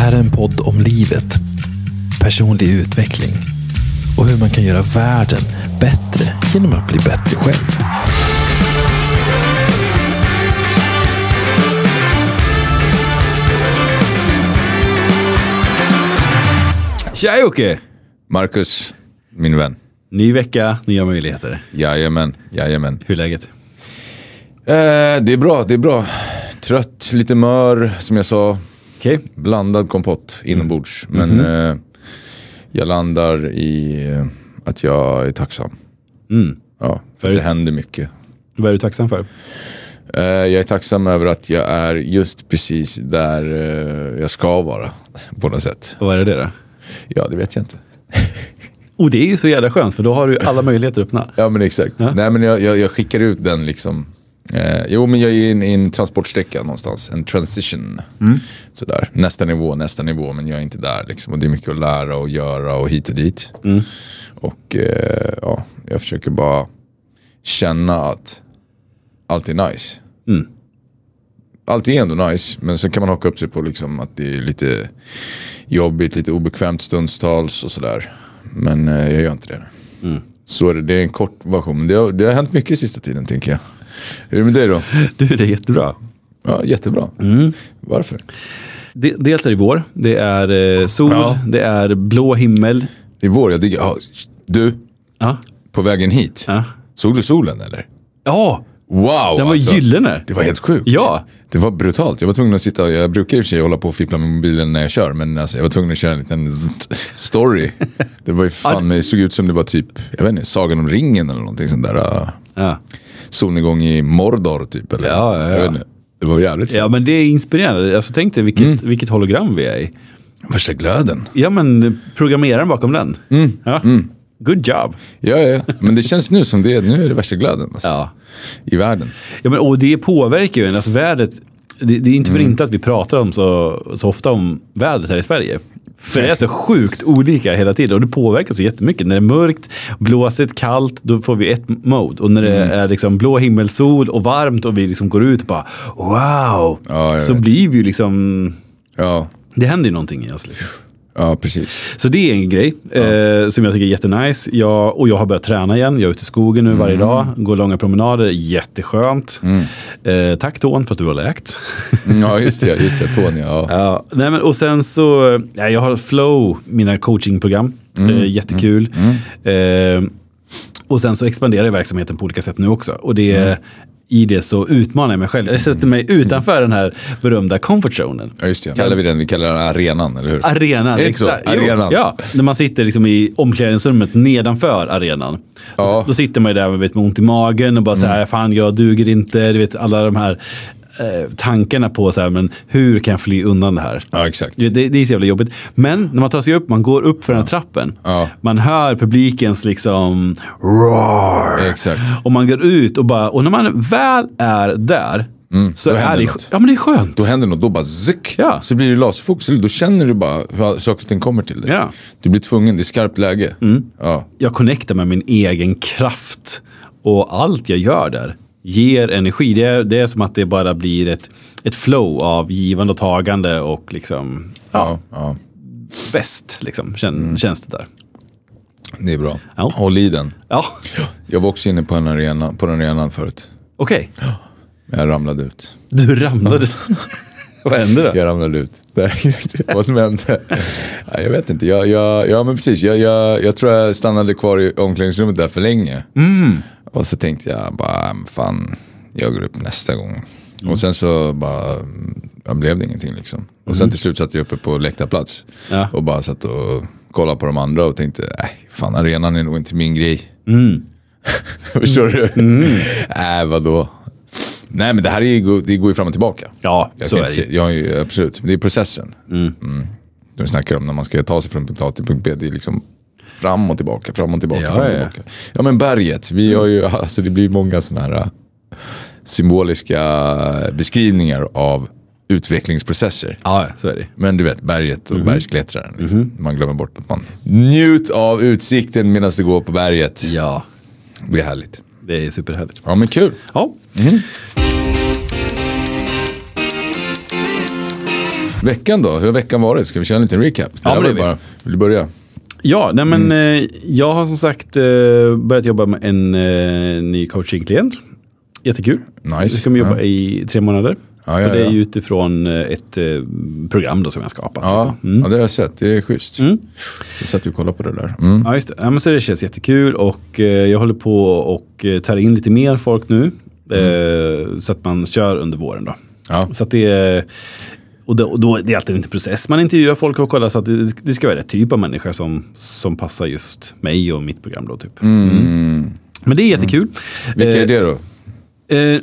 här är en podd om livet, personlig utveckling och hur man kan göra världen bättre genom att bli bättre själv. Tja Jocke! Marcus, min vän. Ny vecka, nya möjligheter. Jajamän, jajamän. Hur är läget? Eh, det är bra, det är bra. Trött, lite mör, som jag sa. Okej. Blandad kompott inombords. Men eh, jag landar i eh, att jag är tacksam. Mm. Ja, för att det händer mycket. Vad är du tacksam för? Eh, jag är tacksam över att jag är just precis där eh, jag ska vara. På något sätt. Och vad är det då? Ja, det vet jag inte. Och det är ju så jävla skönt för då har du alla möjligheter öppna. Ja men exakt. Ja. Nej men jag, jag, jag skickar ut den liksom. Eh, jo men jag är i en, transportsträcka någonstans. En transition. Sådär. Nästa nivå, nästa nivå. Men jag är inte där liksom. Och det är mycket att lära och göra och hit och dit. Och eh, ja, jag försöker bara känna att allt är nice. Mm. Allt är ändå nice. Men så kan man haka upp sig på liksom att det är lite jobbigt, lite obekvämt stundstals och sådär. Men eh, jag gör inte det. Så är det, det är en kort version. Men det har, det har hänt mycket sista tiden tänker jag. Hur är det med dig då? Du, det är jättebra. Ja, jättebra. Varför? De, dels är det vår, det är eh, sol, Ja. det är blå himmel. Det är vår, jag diggar. Ja, du, Ja. på vägen hit. Såg du solen eller? Ja, Wow! den var alltså. gyllene. Det var helt sjukt. Ja. Det var brutalt. Jag var tvungen att sitta, jag brukar i och för sig hålla på och fippla med mobilen när jag kör, men alltså, jag var tvungen att köra en liten story. Det var ju fan, det såg ut som det var typ, jag vet inte, Sagan om ringen eller någonting sånt där. Uh, Ja. Solnedgång i Mordor typ. Eller? Ja, ja, ja. Det var jävligt ja, fint. men det är inspirerande. Alltså, tänk dig vilket, vilket hologram vi är i. Värsta glöden. Ja, men programmeraren bakom den. Ja. Good job. Ja, ja, men det känns nu som det, nu är det värsta glöden alltså, Ja. i världen. Ja, men, och det påverkar ju en. Alltså, vädret, det, det är inte för Mm. inte att vi pratar om så, så ofta om vädret här i Sverige. För det är så sjukt olika hela tiden och det påverkar så jättemycket. När det är mörkt, blåsigt, kallt, då får vi ett mode. Och när det Mm. är liksom blå himmel, sol och varmt och vi liksom går ut och bara wow. Ja, så vet. blir vi ju liksom, Ja, det händer ju någonting i oss. Liksom. Ja precis. Så det är en grej eh, som jag tycker är jättenice. Jag, och jag har börjat träna igen. Jag är ute i skogen nu varje dag. Går långa promenader. Jätteskönt. Eh, tack Tån för att du har läkt. Mm, Ja, just det, just det, Tony. Ja. ja, nej, men, och sen så, ja, jag har flow, mina coachingprogram. Eh, jättekul. Eh, och sen så expanderar jag verksamheten på olika sätt nu också. Och det, i det så utmanar jag mig själv. Jag sätter mig utanför den här berömda comfort zonen. Ja, just det. Kallar vi den, vi kallar den arenan, eller hur? Arenan, exakt. Jo, Arenan. ja, när man sitter liksom i omklädningsrummet nedanför arenan. Ja. Då, då sitter man ju där vet, med ont i magen och bara så här, fan jag duger inte. Du vet alla de här tankarna på så här, men hur kan jag fly undan det här? Ja, exakt. Det, det, är så jävla jobbigt. Men när man tar sig upp, man går upp för den här trappen. Ja. Man hör publikens liksom roar. Exakt. Och man går ut och bara, och när man väl är där. så då är det, något. ja men det är skönt. Då händer något, då bara zick, Ja. så blir det laserfokus. Då känner du bara hur saker och ting kommer till dig. Ja. Mm. Du blir tvungen, det är skarpt läge. Ja. jag connectar med min egen kraft. Och allt jag gör där ger energi. Det är, det är som att det bara blir ett, ett flow av givande och tagande och liksom ja, Ja, ja, bäst liksom, kän, känns det där. det är bra. Ja. Håll i den. Ja, Jag var också inne på, en arena, på den arenan förut. okej. Jag ramlade ut. Du ramlade. Vad hände då? Jag ramlade ut. Vad som hände? Ja, Jag vet inte. Jag, jag, ja men precis. Jag, jag, jag tror jag stannade kvar i omklädningsrummet där för länge. Och så tänkte jag bara, "Men fan, jag går upp nästa gång. Och sen så bara, ja, blev det ingenting liksom. Och sen till slut satt jag uppe på läktarplats. Ja. Och bara satt och kollade på de andra och tänkte, nej fan arenan är nog inte min grej. Förstår du? Nej vadå? Nej men det här är ju, det går ju fram och tillbaka. Ja, Jag så är det. se, jag är absolut, men det är processen. Mm. De snackar om när man ska ta sig från punkt A till punkt B. Det är liksom fram och tillbaka, fram och tillbaka, Ja, fram och ja. tillbaka. Ja men berget, vi har ju, alltså det blir många sådana här äh, symboliska beskrivningar av utvecklingsprocesser. Ja, så är det. Men du vet, berget och bergsklättraren. Liksom. Man glömmer bort att man njut av utsikten medan du går på berget. Ja, Det är härligt. det är superhärligt. Ja men kul. Ja. Veckan då? Hur har veckan varit? Ska vi köra en liten recap? Ja, här men det bara, vill du börja? Ja, nej men Mm. eh, jag har som sagt eh, börjat jobba med en eh, ny coachingklient. Jättekul. Nice. Vi ska jobba Ja. i tre månader. Ja, ja, och det är ju utifrån ett program då som jag har skapat. Ja, liksom. Mm. ja, det har jag sett. Det är schysst. Mm. Jag satt och kollade på det där. Mm. Ja, just det. Ja, men så det känns jättekul och jag håller på och tar in lite mer folk nu. Eh, så att man kör under våren då. Ja. Så att det är... Och då, och då, det är alltid en process. Man intervjuar folk och kollar så att det, det ska vara rätt typ av människa som, som passar just mig och mitt program. Då, typ. Mm. Men det är jättekul. Vilka Eh, är det då? Eh,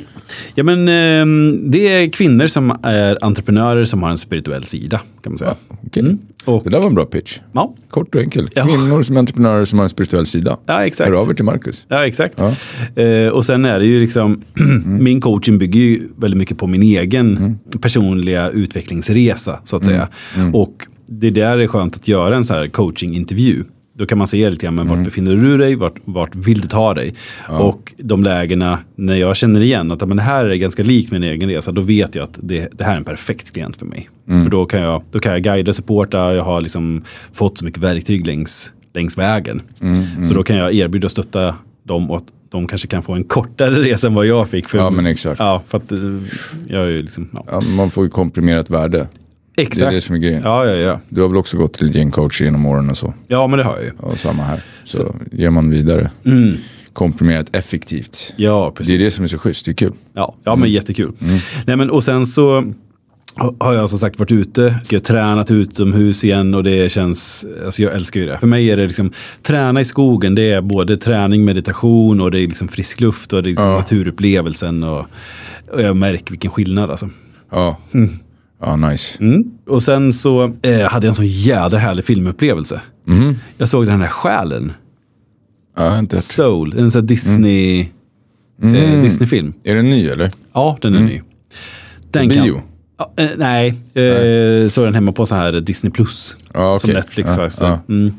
ja, men, ehm, det är kvinnor som är entreprenörer som har en spirituell sida. kan man säga. Okej. Mm. Och, Det där var en bra pitch. ja, Kort och enkel. Ja. Kvinnor som är entreprenörer som har en spirituell sida. ja, exakt. Hör av er till Marcus. Ja, exakt. Ja. Eh, och sen är det ju liksom, min coaching bygger ju väldigt mycket på min egen personliga utvecklingsresa, så att säga. Och det där är skönt att göra en så här coachingintervju. Då kan man se lite grann, men vart befinner du dig? Vart, vart vill du ta dig? Och de lägena, när jag känner igen att men det här är ganska likt min egen resa, då vet jag att det, det här är en perfekt klient för mig. För då kan, jag, då kan jag guida, supporta, jag har liksom fått så mycket verktyg längs, längs vägen. Så då kan jag erbjuda och stötta dem och att de kanske kan få en kortare resa än vad jag fick. För, Ja, men exakt. Ja, för att eh, jag är liksom, ja. Ja, man får ju komprimerat värde. Exakt. Det är det som är grejen. Ja, ja, ja. Du har väl också gått till gym coach genom åren och så. Ja, men det har jag ju. Och samma här. Så, ger man vidare. Komprimerat effektivt. Ja, precis. Det är det som är så schysst. Det är kul. Ja, ja men jättekul. Nej, men, och sen så har jag som sagt varit ute, jag har tränat utomhus igen och det känns, alltså jag älskar ju det. För mig är det liksom, träna i skogen, det är både träning, meditation och det är liksom frisk luft och det är liksom Ja. naturupplevelsen och, och jag märker vilken skillnad alltså. Ja, ja nice. Mm. Och sen så eh, hade jag en så jädra härlig filmupplevelse. Jag såg den här själen, Ja, inte. Soul, en sån här Disney, eh, Disney-film. Är den ny eller? Ja, den är ny. Den bio? Ja, eh, nej, eh, såg den hemma på så här Disney Plus. Ja, okej. Som Netflix Ja, faktiskt. Mm.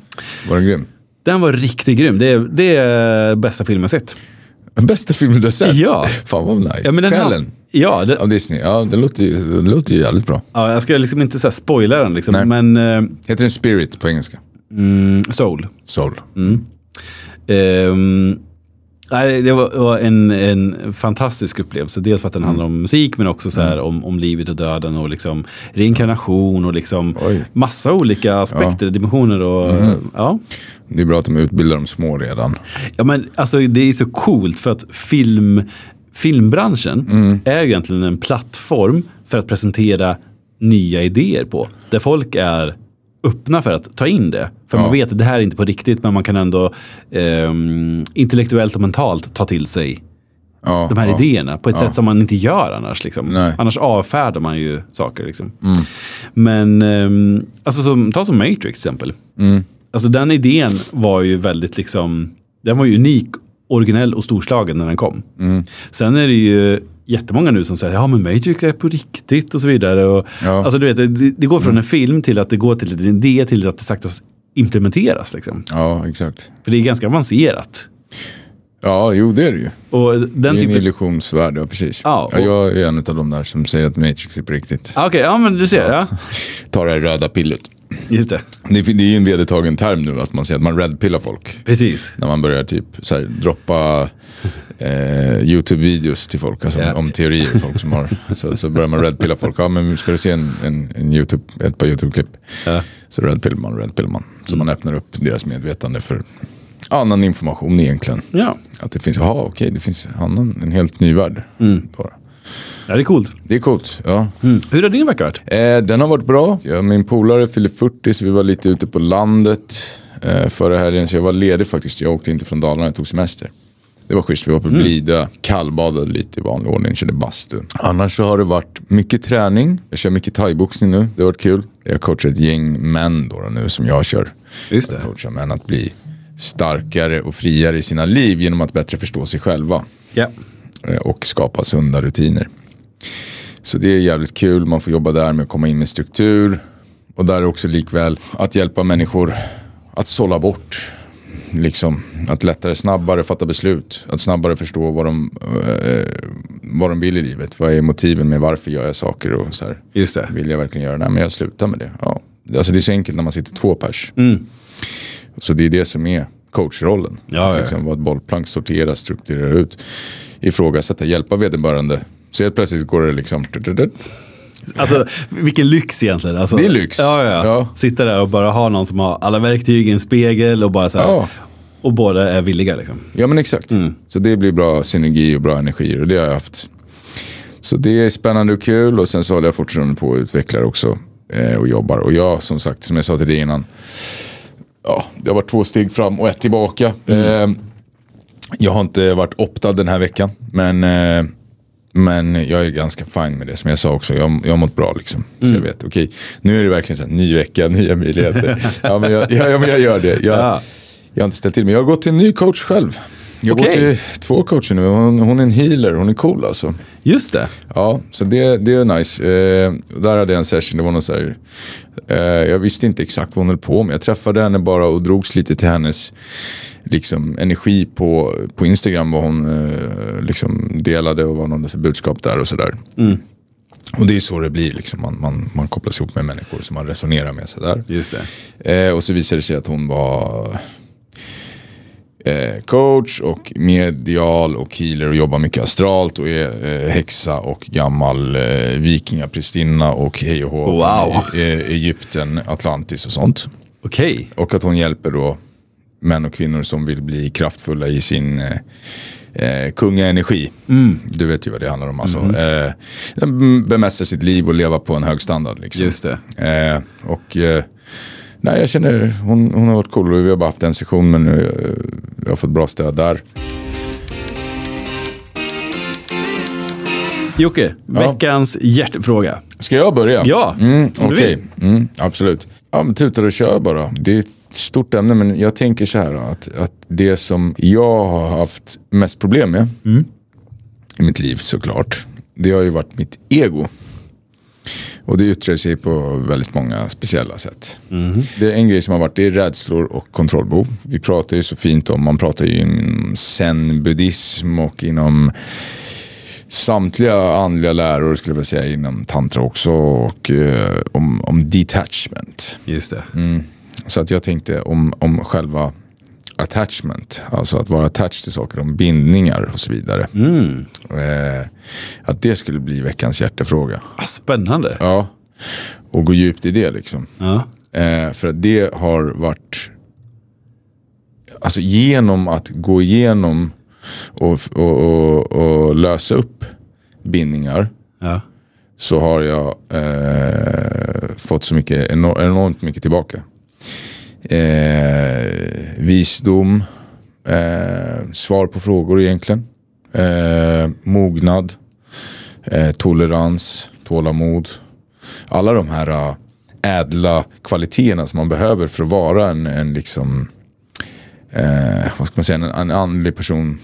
Var den grym? Den var riktigt grym. Det är, det är bästa filmen jag sett. Den bästa filmen du har sett? Ja. Fan vad nice. Ja, men den Själen Ja, det, av Disney. Ja, det låter ju, det låter ju jävligt bra. ja, jag ska liksom inte här spoila den, liksom, Nej. men eh, Heter den Spirit på engelska? mm, Soul. Soul. Ehm, nej, det var, var en, en fantastisk upplevelse. Dels för att den handlar om musik men också så här om, om livet och döden och liksom reinkarnation och liksom Oj. massa olika aspekter, dimensioner. Och, ja. Det är bra att de utbildar de små redan. Ja, men alltså, det är så coolt för att film, filmbranschen är ju egentligen en plattform för att presentera nya idéer på. Där folk är öppna för att ta in det. För Ja. man vet att det här är inte på riktigt men man kan ändå ehm, intellektuellt och mentalt ta till sig Ja, de här ja. idéerna på ett sätt som man inte gör annars. Liksom. Annars avfärdar man ju saker. Liksom. Men ehm, alltså som, ta som Matrix till exempel. Alltså den idén var ju väldigt liksom, den var ju unik, originell och storslagen när den kom. Sen är det ju jättemånga nu som säger ja men Matrix är på riktigt och så vidare. Och, Ja. Alltså du vet, det, det går från en film till att det går till en idé till att det sakta implementeras. Liksom. Ja, exakt. För det är ganska avancerat. Ja, jo det är det ju. Och den Det är en typen... illusionsvärld, ja precis. Ja, Ja, och- jag är en av de där som säger att Matrix är på riktigt. Ah, Okej, ja men du ser. Ja. Ta det röda pillret. Just det, Det, det är ju en vedertagen term nu att man säger att man redpillar folk. precis. När man börjar typ så här, droppa eh, YouTube-videos till folk, alltså Ja. om teorier. Folk som har, så, så börjar man redpilla folk. Ja, men ska du se en, en, en YouTube, ett par YouTube-klipp Ja. så redpillar man, redpillar man. Så man öppnar upp deras medvetande för annan information egentligen. Ja. Att det finns, jaha okej, det finns annan, en helt ny värld. Bara. Ja, det är coolt. Det är coolt, ja. Mm. Hur har din vecka varit? Eh, den har varit bra. Jag, min polare fyller 40 så vi var lite ute på landet eh, förra helgen. Så jag var ledig faktiskt. Jag åkte inte från Dalarna, jag tog semester. Det var schysst, vi var på Blidö, kallbadade lite i vanlig ordning, körde bastu. Annars så har det varit mycket träning. Jag kör mycket thaiboxning nu, det har varit kul. Jag coachar ett gäng män då, nu som jag kör. Just det. Jag coachar män att bli starkare och friare i sina liv genom att bättre förstå sig själva Ja. Eh, och skapa sunda rutiner. Så det är jävligt kul, man får jobba där med att komma in med struktur. Och där är också likväl att hjälpa människor att sålla bort liksom, att lättare, snabbare fatta beslut. Att snabbare förstå vad de, eh, vad de vill i livet. Vad är motiven med varför gör jag saker och så här. Just det. Vill jag verkligen göra det? Nej men jag slutar med det. Ja. Alltså det är så enkelt när man sitter två pers. Så det är det som är coachrollen. Ja, att ja. liksom vara ett bollplank, sortera, strukturera ut, ifrågasätta, hjälpa vederbörande. Så helt plötsligt går det liksom... Alltså vilken lyx egentligen. Alltså, Det är lyx. Ja, ja. Ja. Sitta där och bara ha någon som har alla verktyg, en spegel och bara så här. Ja. Och båda är villiga liksom. Ja men exakt. Så det blir bra synergi och bra energier och det har jag haft. Så det är spännande och kul och sen så håller jag fortfarande på och utvecklar också eh, och jobbar. Och jag som sagt, som jag sa till dig innan, ja, det har varit två steg fram och ett tillbaka. Eh, jag har inte varit optad den här veckan, men, eh, men jag är ganska fin med det. Som jag sa också, jag, jag har mått bra liksom. Så jag vet, okej, nu är det verkligen så här, ny vecka, nya möjligheter. ja, men jag, ja, men jag gör det. Jag, Ja. jag har inte ställt till mig. Jag har gått till en ny coach själv. Jag går Okej. till två coacher nu. Hon, hon är en healer, hon är cool alltså. Just det. Ja, så det, det är nice. Eh, där hade jag en session, det var någon så här, eh, jag visste inte exakt vad hon höll på med. Jag träffade henne bara och drogs lite till hennes liksom, energi på, på Instagram, vad hon eh, liksom, delade och vad hon hade för budskap där och sådär. Och det är så det blir, liksom. man, man, man kopplas ihop med människor som man resonerar med. Sådär. Just det. Eh, och så visade det sig att hon var eh, coach och medial och healer och jobbar mycket astralt och är eh, häxa och gammal eh, vikingaprästinna och hej och hå Wow. e- eh, Egypten, Atlantis och sånt. Okej. Och att hon hjälper då män och kvinnor som vill bli kraftfulla i sin eh, eh, kungaenergi. Du vet ju vad det handlar om. Alltså. Eh, bemästra sitt liv och leva på en hög standard. Liksom. Just det. Eh, och eh, nej, jag känner, hon, hon har varit cool. Vi har bara haft en session men nu, eh, jag har fått bra stöd där. Jocke, veckans hjärtefråga. Ska jag börja? Ja, mm, Okej, mm, absolut. Ja, men tutar och kör bara. Det är ett stort ämne men jag tänker så här att, att det som jag har haft mest problem med i mitt liv såklart, det har ju varit mitt ego. Och det yttrar sig på väldigt många speciella sätt. Det är en grej som har varit, det är rädslor och kontrollbehov. Vi pratar ju så fint om, man pratar ju inom zen-buddhism och inom samtliga andliga läror skulle jag vilja säga inom tantra också och eh, om, om detachment. Just det. Så att jag tänkte om, om själva attachment, alltså att vara attached till saker, om bindningar och så vidare. Eh, att det skulle bli veckans hjärtefråga. Ah, spännande. Ja, och gå djupt i det liksom. Ja. Eh, för att det har varit, alltså genom att gå igenom och, och, och, och lösa upp bindningar Ja. så har jag eh, fått så mycket, enor- enormt mycket tillbaka. Eh, visdom, eh, svar på frågor egentligen, eh, mognad, eh, tolerans, tålamod. Alla de här eh, ädla kvaliteterna som man behöver för att vara en, en liksom, vad ska man säga, en, en andlig person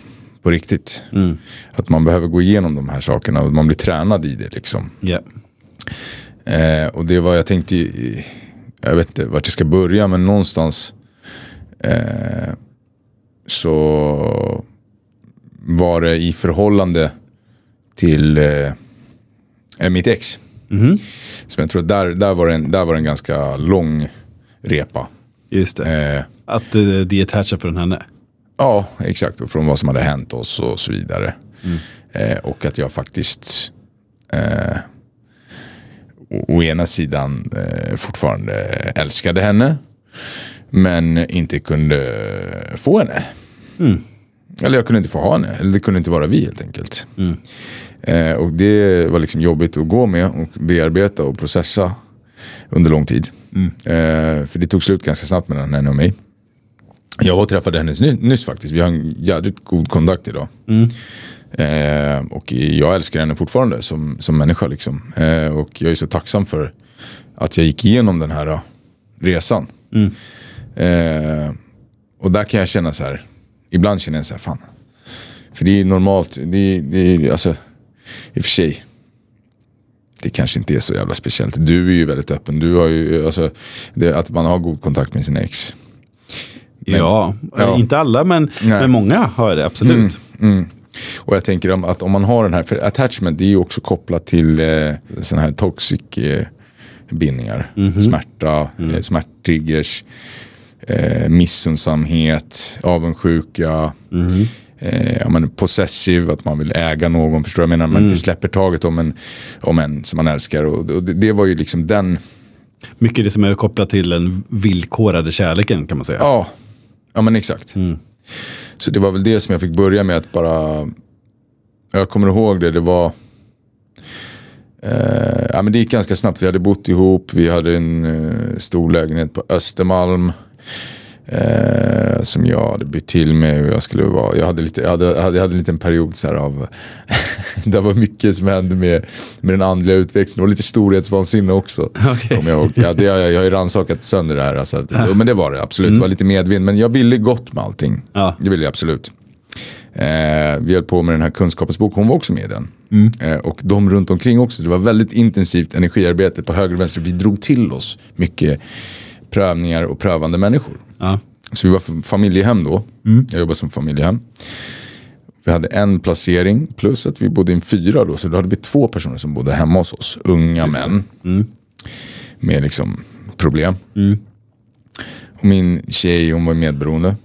på riktigt. Att man behöver gå igenom de här sakerna och man blir tränad i det liksom. Ja. Eh, och det var, jag tänkte, jag vet inte vart jag ska börja, men någonstans eh, så var det i förhållande till eh, eh, mitt ex. Så jag tror att där, där, var det en, där var det en ganska lång repa. Just det. Eh, Att uh, detacha från henne. Ja, exakt. Och från vad som hade hänt oss och så vidare. Eh, och att jag faktiskt eh, å, å ena sidan eh, fortfarande älskade henne. Men inte kunde få henne. Eller jag kunde inte få ha henne. Eller det kunde inte vara vi helt enkelt. Eh, och det var liksom jobbigt att gå med och bearbeta och processa under lång tid. Eh, för det tog slut ganska snabbt mellan henne och mig. Jag var och träffade henne ny, nyss faktiskt. Vi har en jävligt god kontakt idag. Eh, och jag älskar henne fortfarande som, som människa. Liksom. Eh, och jag är så tacksam för att jag gick igenom den här eh, resan. Eh, och där kan jag känna så här. Ibland känner jag så här, fan. För det är normalt. Det är, det är, alltså, I och för sig. Det kanske inte är så jävla speciellt. Du är ju väldigt öppen. Du har ju, alltså, det, att man har god kontakt med sin ex Men- ja, Ja. inte alla men, Nej. men många har det absolut. Mm. Och jag tänker att om man har den här, för attachment det är ju också kopplat till eh, sådana här toxic eh, bindningar. Smärta, eh, smärttriggers, eh, missundsamhet, avundsjuka. Eh, ja, men possessive, att man vill äga någon, förstår? Jag menar, man inte släpper taget om en, om en som man älskar. Och, och det, det var ju liksom den, Mycket det som är kopplat till den villkorade kärleken kan man säga. Ja, ja men exakt. Så det var väl det som jag fick börja med att bara... Jag kommer ihåg det, det var... Eh, ja, men det gick ganska snabbt. Vi hade bott ihop, vi hade en eh, stor lägenhet på Östermalm. Eh, som jag hade bytt till med. och Jag, skulle vara, jag, hade lite, jag, hade, jag hade en liten period så här av... det var mycket som hände med, med den andliga utvecklingen. Och lite storhetsvansinne också. Kommer jag, ja, det, jag, jag har ju rannsakat sönder det här. Alltså, Men det var det absolut. Det var lite medvind. Men jag ville gott med allting. Ja. Det ville jag absolut. Eh, vi höll på med den här kunskapens bok, hon var också med i den. Eh, och de runt omkring också. Det var väldigt intensivt energiarbete på höger och vänster. Vi drog till oss mycket prövningar och prövande människor. Ja. Så vi var familjehem då. Jag jobbade som familjehem. Vi hade en placering plus att vi bodde i en fyra då. Så då hade vi två personer som bodde hemma hos oss. Unga män. Med liksom problem. Och min tjej hon var medberoende.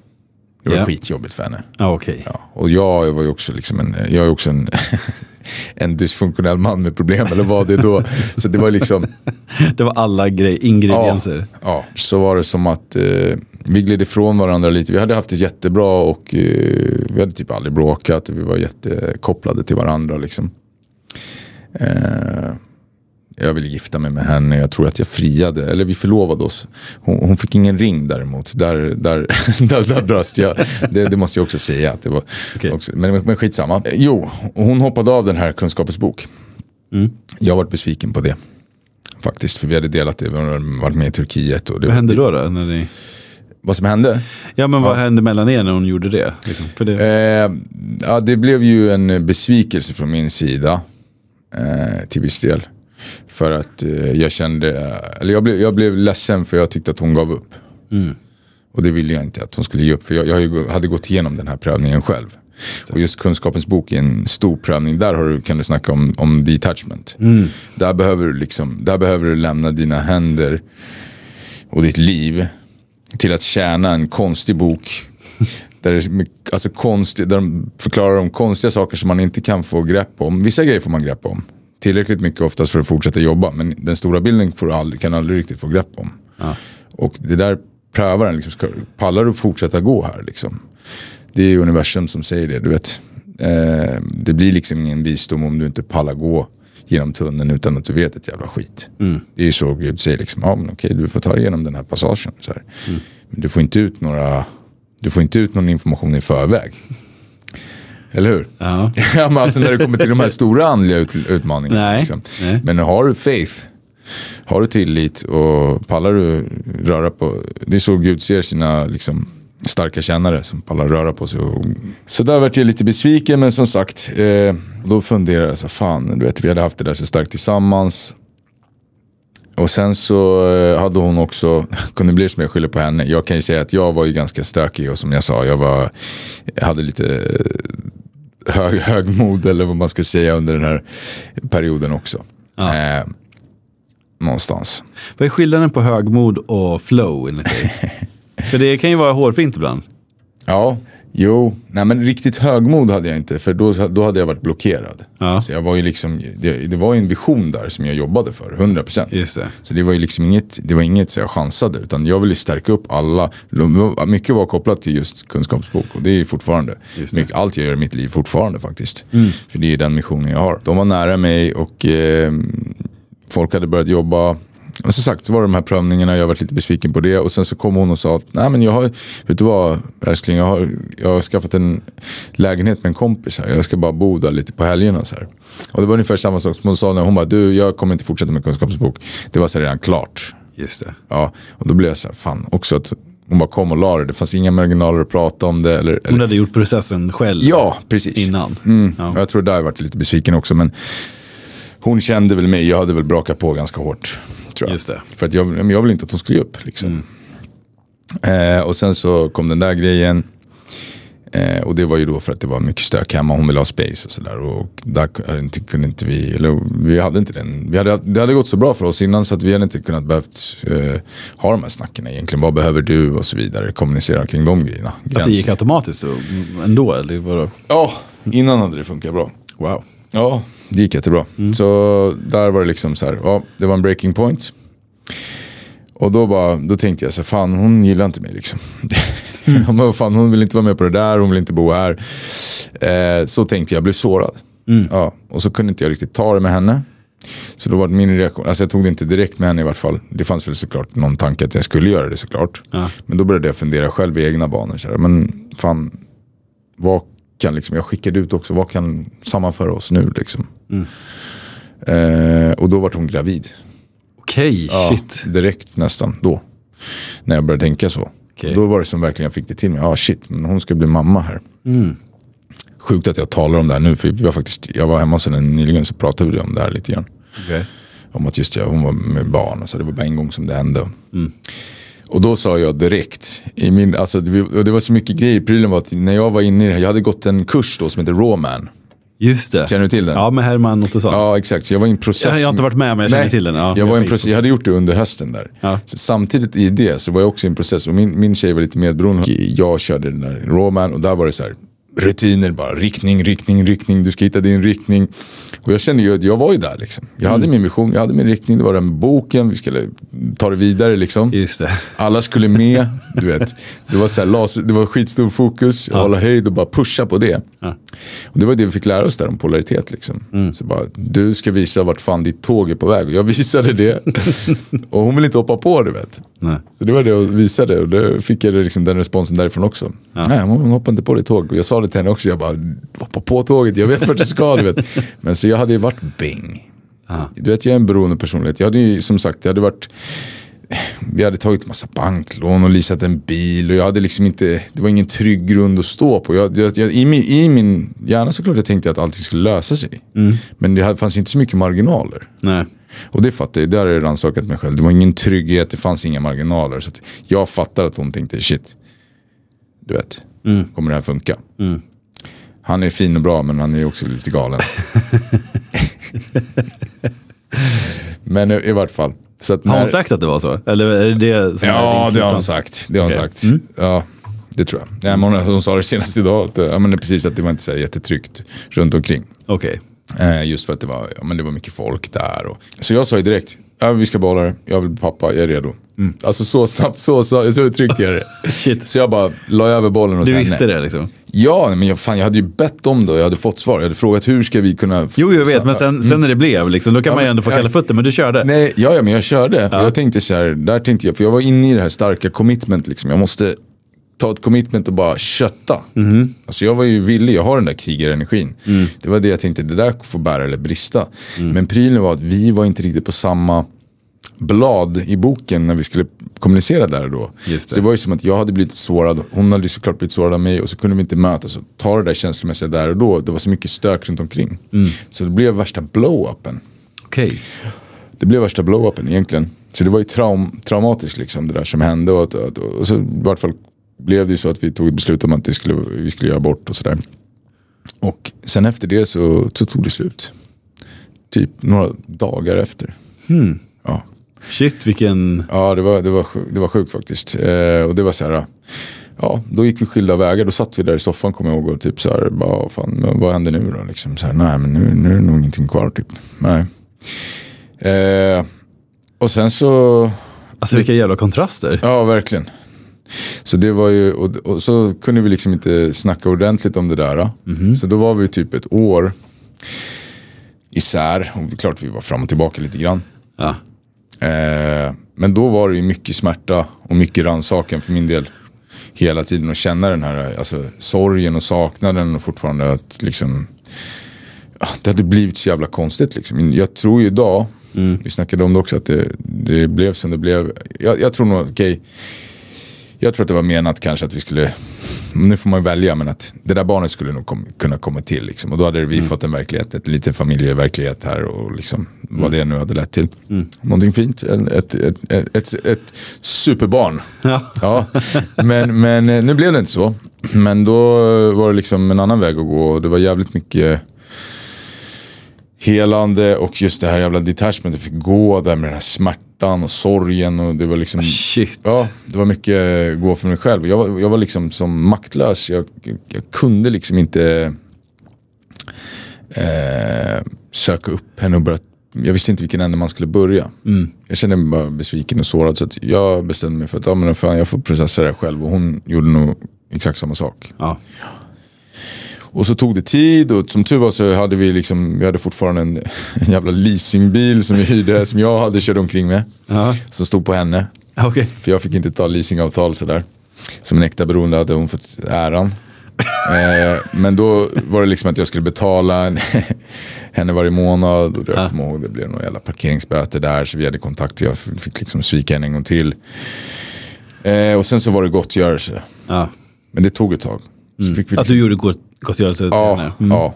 Det var Ja. skitjobbigt för henne. Ja, okej. Ja, och jag var ju också, liksom en, jag är också en, en dysfunktionell man med problem, eller var det då? Så det var liksom, Det var alla grej, ingredienser. ja, så var det som att eh, vi gled ifrån varandra lite. Vi hade haft det jättebra och eh, vi hade typ aldrig bråkat. Vi var jättekopplade till varandra liksom. Eh, jag ville gifta mig med henne, jag tror att jag friade, eller vi förlovade oss. Hon, hon fick ingen ring däremot, där, där, där, där brast jag. Det, det måste jag också säga. Att det var Okej. också, men, men skitsamma. Jo, hon hoppade av den här kunskapens bok. Jag var besviken på det. Faktiskt, för vi hade delat det, vi hade varit med i Turkiet. Och det, Vad hände då? då när ni... Vad som hände? Ja, men vad hände mellan er när hon gjorde det? Liksom? För det... Eh, ja, det blev ju en besvikelse från min sida. Eh, till viss del. För att eh, jag kände, eller jag blev, jag blev ledsen för jag tyckte att hon gav upp. Och det ville jag inte att hon skulle ge upp. För jag, jag hade gått igenom den här prövningen själv. Och just kunskapens bok är en stor prövning. Där har du, kan du snacka om, om detachment. Där, behöver du liksom, där behöver du lämna dina händer och ditt liv till att tjäna en konstig bok. Där, det alltså konst, där de förklarar om konstiga saker som man inte kan få grepp om. Vissa grejer får man grepp om. Tillräckligt mycket oftast för att fortsätta jobba. Men den stora bilden får aldrig, kan aldrig riktigt få grepp om. Och det där prövar den. Liksom, ska, pallar du fortsätta gå här? Liksom? Det är universum som säger det. Du vet. Eh, det blir liksom ingen visdom om du inte pallar gå genom tunneln utan att du vet ett jävla skit. Det är ju så Gud säger. Liksom, ja, men okej, du får ta dig igenom den här passagen. Så här. Men du får inte ut några du får inte ut någon information i förväg. Eller hur? Ja, men alltså när det kommer till de här stora andliga ut, utmaningarna. Nej, Liksom. nej. Men har du faith, har du tillit och pallar du röra på, det är så Gud ser sina liksom, starka kännare som pallar röra på sig. Och, så där vart jag lite besviken, men som sagt, eh, då funderade jag så fan, du vet, vi hade haft det där så starkt tillsammans. Och sen så eh, hade hon också, kunde bli som jag skyller på henne. Jag kan ju säga att jag var ju ganska stökig och som jag sa, jag var, hade lite eh, hög, högmod eller vad man ska säga under den här perioden också. Eh, någonstans. Vad är skillnaden på högmod och flow enligt dig? För det kan ju vara hårfint ibland. Ja, jo, nej men riktigt högmod hade jag inte för då, då hade jag varit blockerad. Ja. Så jag var ju liksom, det, det var ju en vision där som jag jobbade för, 100%. Just det. Så det var ju liksom inget, det var inget så jag chansade utan jag ville stärka upp alla. Mycket var kopplat till just kunskapsbok och det är fortfarande. Just. Mycket, allt jag gör i mitt liv fortfarande faktiskt. För det är den missionen jag har. De var nära mig och eh, folk hade börjat jobba. Och som sagt så var det de här prövningarna, jag har varit lite besviken på det. Och sen så kom hon och sa att, nej men jag har, vet du vad älskling, jag har, jag har skaffat en lägenhet med en kompis här. Jag ska bara bo där lite på helgerna så här. Och det var ungefär samma sak som hon sa när hon bara, du jag kommer inte fortsätta med kunskapsbok. Det var så här redan klart. Just det. Ja, och då blev jag så här, fan också att hon bara kom och la det. Det fanns inga marginaler att prata om det. Eller, eller. Hon hade gjort processen själv Ja, precis. innan. Mm. Ja. Jag tror där jag varit lite besviken också. Men hon kände väl mig, jag hade väl brakat på ganska hårt. Tror jag. Just det. För att jag, jag ville inte att hon skulle ge upp. Liksom. Eh, och sen så kom den där grejen. Eh, och det var ju då för att det var mycket stök hemma. Hon ville ha space och sådär. Och där kunde inte vi, eller vi hade inte den. Vi hade, det hade gått så bra för oss innan så att vi hade inte kunnat behövt eh, ha de här snacken egentligen. Vad behöver du och så vidare. Kommunicera kring de grejerna. Att det gick automatiskt ändå? Eller vadå? Ja, innan hade det funkat bra. Wow. Ja, det gick jättebra. Mm. Så där var det liksom så här, ja, det var en breaking point. Och då, bara, då tänkte jag så fan hon gillar inte mig liksom. Mm. fan, hon vill inte vara med på det där, hon vill inte bo här. Eh, så tänkte jag, jag blev sårad. Mm. Ja, och så kunde inte jag riktigt ta det med henne. Så då var min reaktion, alltså jag tog det inte direkt med henne i vart fall. Det fanns väl såklart någon tanke att jag skulle göra det såklart. Ja. Men då började jag fundera själv i egna banor. Så här, men fan, vad kan liksom, jag skickade ut också, vad kan sammanföra oss nu liksom? Mm. Eh, och då var hon gravid. Okej, okay, ja, shit. Direkt nästan då. När jag började tänka så. Okay. Då var det som verkligen jag fick det till mig. Ja ah, shit, men hon ska bli mamma här. Mm. Sjukt att jag talar om det här nu. För vi var faktiskt, jag var hemma hos henne nyligen så pratade vi om det här lite grann. Okay. Om att just jag, hon var med barn. Så det var bara en gång som det hände. Mm. Och då sa jag direkt, i min, alltså, det, var så mycket grejer. Prylen var att när jag var inne i det här, jag hade gått en kurs då som heter Rawman. Just det. Känner du till den? Ja, med Herman Ottosson. Ja, exakt. Så jag var i en process. Jag, jag har inte varit med, men jag känner Nej, till den. Ja, jag, var en process, jag hade gjort det under hösten där. Ja. samtidigt i det så var jag också i en process. Och min, min tjej var lite medberoende. Jag körde den där Rawman och där var det så här rutiner bara. Riktning, riktning, riktning. Du ska hitta din riktning. Och jag kände ju att jag var ju där liksom. Jag mm. hade min vision, jag hade min riktning. Det var den med boken, vi skulle ta det vidare liksom. Det. Alla skulle med, du vet. Det var, så här, laser, det var skitstor fokus, ja. hålla höjd och bara pusha på det. Ja. Och det var det vi fick lära oss där om polaritet liksom. Mm. Så bara, du ska visa vart fan ditt tåg är på väg. Och jag visade det. och hon ville inte hoppa på det vet. Nej. Så det var det jag visade och då fick jag liksom den responsen därifrån också. Ja. Nej, hon hoppade inte på ditt tåg. Jag sa det till henne också, jag bara, hoppa på tåget, jag vet vart jag ska. Du vet. Men så jag hade ju varit bing. Aha. Du vet, jag är en beroende personlighet. Jag hade ju som sagt, jag hade varit vi hade tagit massa banklån och leasat en bil och jag hade liksom inte, det var ingen trygg grund att stå på. Jag, jag, jag, i, min, I min hjärna såklart jag tänkte att allting skulle lösa sig. Mm. Men det fanns inte så mycket marginaler. Nej. Och det fattade jag, där har jag rannsakat mig själv. Det var ingen trygghet, det fanns inga marginaler. Så jag fattar att hon tänkte shit, du vet, mm. kommer det här funka? Mm. Han är fin och bra men han är också lite galen. men i, i vart fall. När... Har hon sagt att det var så? Eller är det det som ja, det har hon sagt. Det har hon okay. sagt. Mm. Ja, det tror jag. Ja, hon, hon sa det senast idag, att, ja, men precis att det var inte så jättetryggt runt omkring. Okej. Okay. Eh, just för att det var, ja, men det var mycket folk där. Och... Så jag sa ju direkt, ja, vi ska behålla det, jag vill bli pappa, jag är redo. Mm. Alltså så snabbt, så, så, så uttryckte jag det. Så jag bara la över bollen henne. Du visste det liksom? Ja, men jag, fan, jag hade ju bett om det och jag hade fått svar. Jag hade frågat hur ska vi kunna... Jo, jag vet, men sen, sen när det blev, liksom, då kan ja, man ju ändå få kalla fötter. Men du körde? Nej, ja, ja men jag körde. Ja. Jag tänkte så här, där tänkte jag, för jag var inne i det här starka commitment. Liksom. Jag måste ta ett commitment och bara kötta. Mm. Alltså jag var ju villig, jag har den där krigarenergin. Mm. Det var det jag tänkte, det där får bära eller brista. Mm. Men prylen var att vi var inte riktigt på samma blad i boken när vi skulle kommunicera där och då. Det. Så det var ju som att jag hade blivit sårad, hon hade såklart blivit sårad av mig och så kunde vi inte mötas och ta det där känslomässiga där och då. Det var så mycket stök runt omkring. Mm. Så det blev värsta blow-upen. Okay. Det blev värsta blow-upen egentligen. Så det var ju traum traumatiskt liksom det där som hände. Och, och, och, så i vart fall blev det ju så att vi tog beslut om att det skulle, vi skulle göra bort och sådär. Och sen efter det så, så tog det slut. Typ några dagar efter. Mm. Ja. Shit vilken... Ja det var, det var, det var sjukt faktiskt. Eh, och det var så här, ja då gick vi skilda vägar. Då satt vi där i soffan kommer jag ihåg och typ så här, bara, fan, vad händer nu då? Liksom, så här, nej men nu, nu är det nog ingenting kvar typ. Nej. Eh, och sen så... Alltså vilka jävla kontraster. Ja verkligen. Så det var ju, och, och, så kunde vi liksom inte snacka ordentligt om det där. Mm -hmm. Så då var vi typ ett år isär. Och det är klart vi var fram och tillbaka lite grann. Ja. Eh, men då var det ju mycket smärta och mycket rannsakan för min del. Hela tiden att känna den här alltså, sorgen och saknaden och fortfarande att liksom det hade blivit så jävla konstigt. Liksom. Jag tror ju idag, mm. vi snackade om det också, att det, det blev som det blev. Jag, jag tror nog, okej, okay, jag tror att det var menat kanske att vi skulle, nu får man ju välja, men att det där barnet skulle nog kom, kunna komma till. Liksom. Och då hade vi mm. fått en verklighet, en liten familjeverklighet här. Och liksom, vad det nu hade lett till. Någonting fint, ett, ett, ett, ett, ett, superbarn. Ja. Ja, men, men eh, nu blev det inte så. Men då var det liksom en annan väg att gå och det var jävligt mycket helande och just det här jävla detachment. Jag fick gå där med den här smärtan och sorgen och det var liksom Shit. Ja, det var mycket gå för mig själv. Jag var, jag var liksom som maktlös. Jag, jag kunde liksom inte eh, söka upp henne och börja jag visste inte vilken ände man skulle börja. Jag kände mig bara besviken och sårad så jag bestämde mig för att ja, men fan, jag får processa det själv. Och hon gjorde nog exakt samma sak. Ja. Och så tog det tid och som tur var så hade vi liksom, vi hade fortfarande en, en jävla leasingbil som vi hyrde, som jag hade kört omkring med. Ja. Som stod på henne. Okej. För jag fick inte ta leasingavtal sådär. Som en äkta beroende hade hon fått äran. eh, men då var det liksom att jag skulle betala henne varje månad. Och jag kommer ihåg det blev några jävla parkeringsböter där. Så vi hade kontakt och jag fick liksom svika henne en gång till. Eh, och sen så var det gottgörelse. Ja. Men det tog ett tag. Så fick vi Att du gjorde gott- gottgörelse Ja? Mm. ja.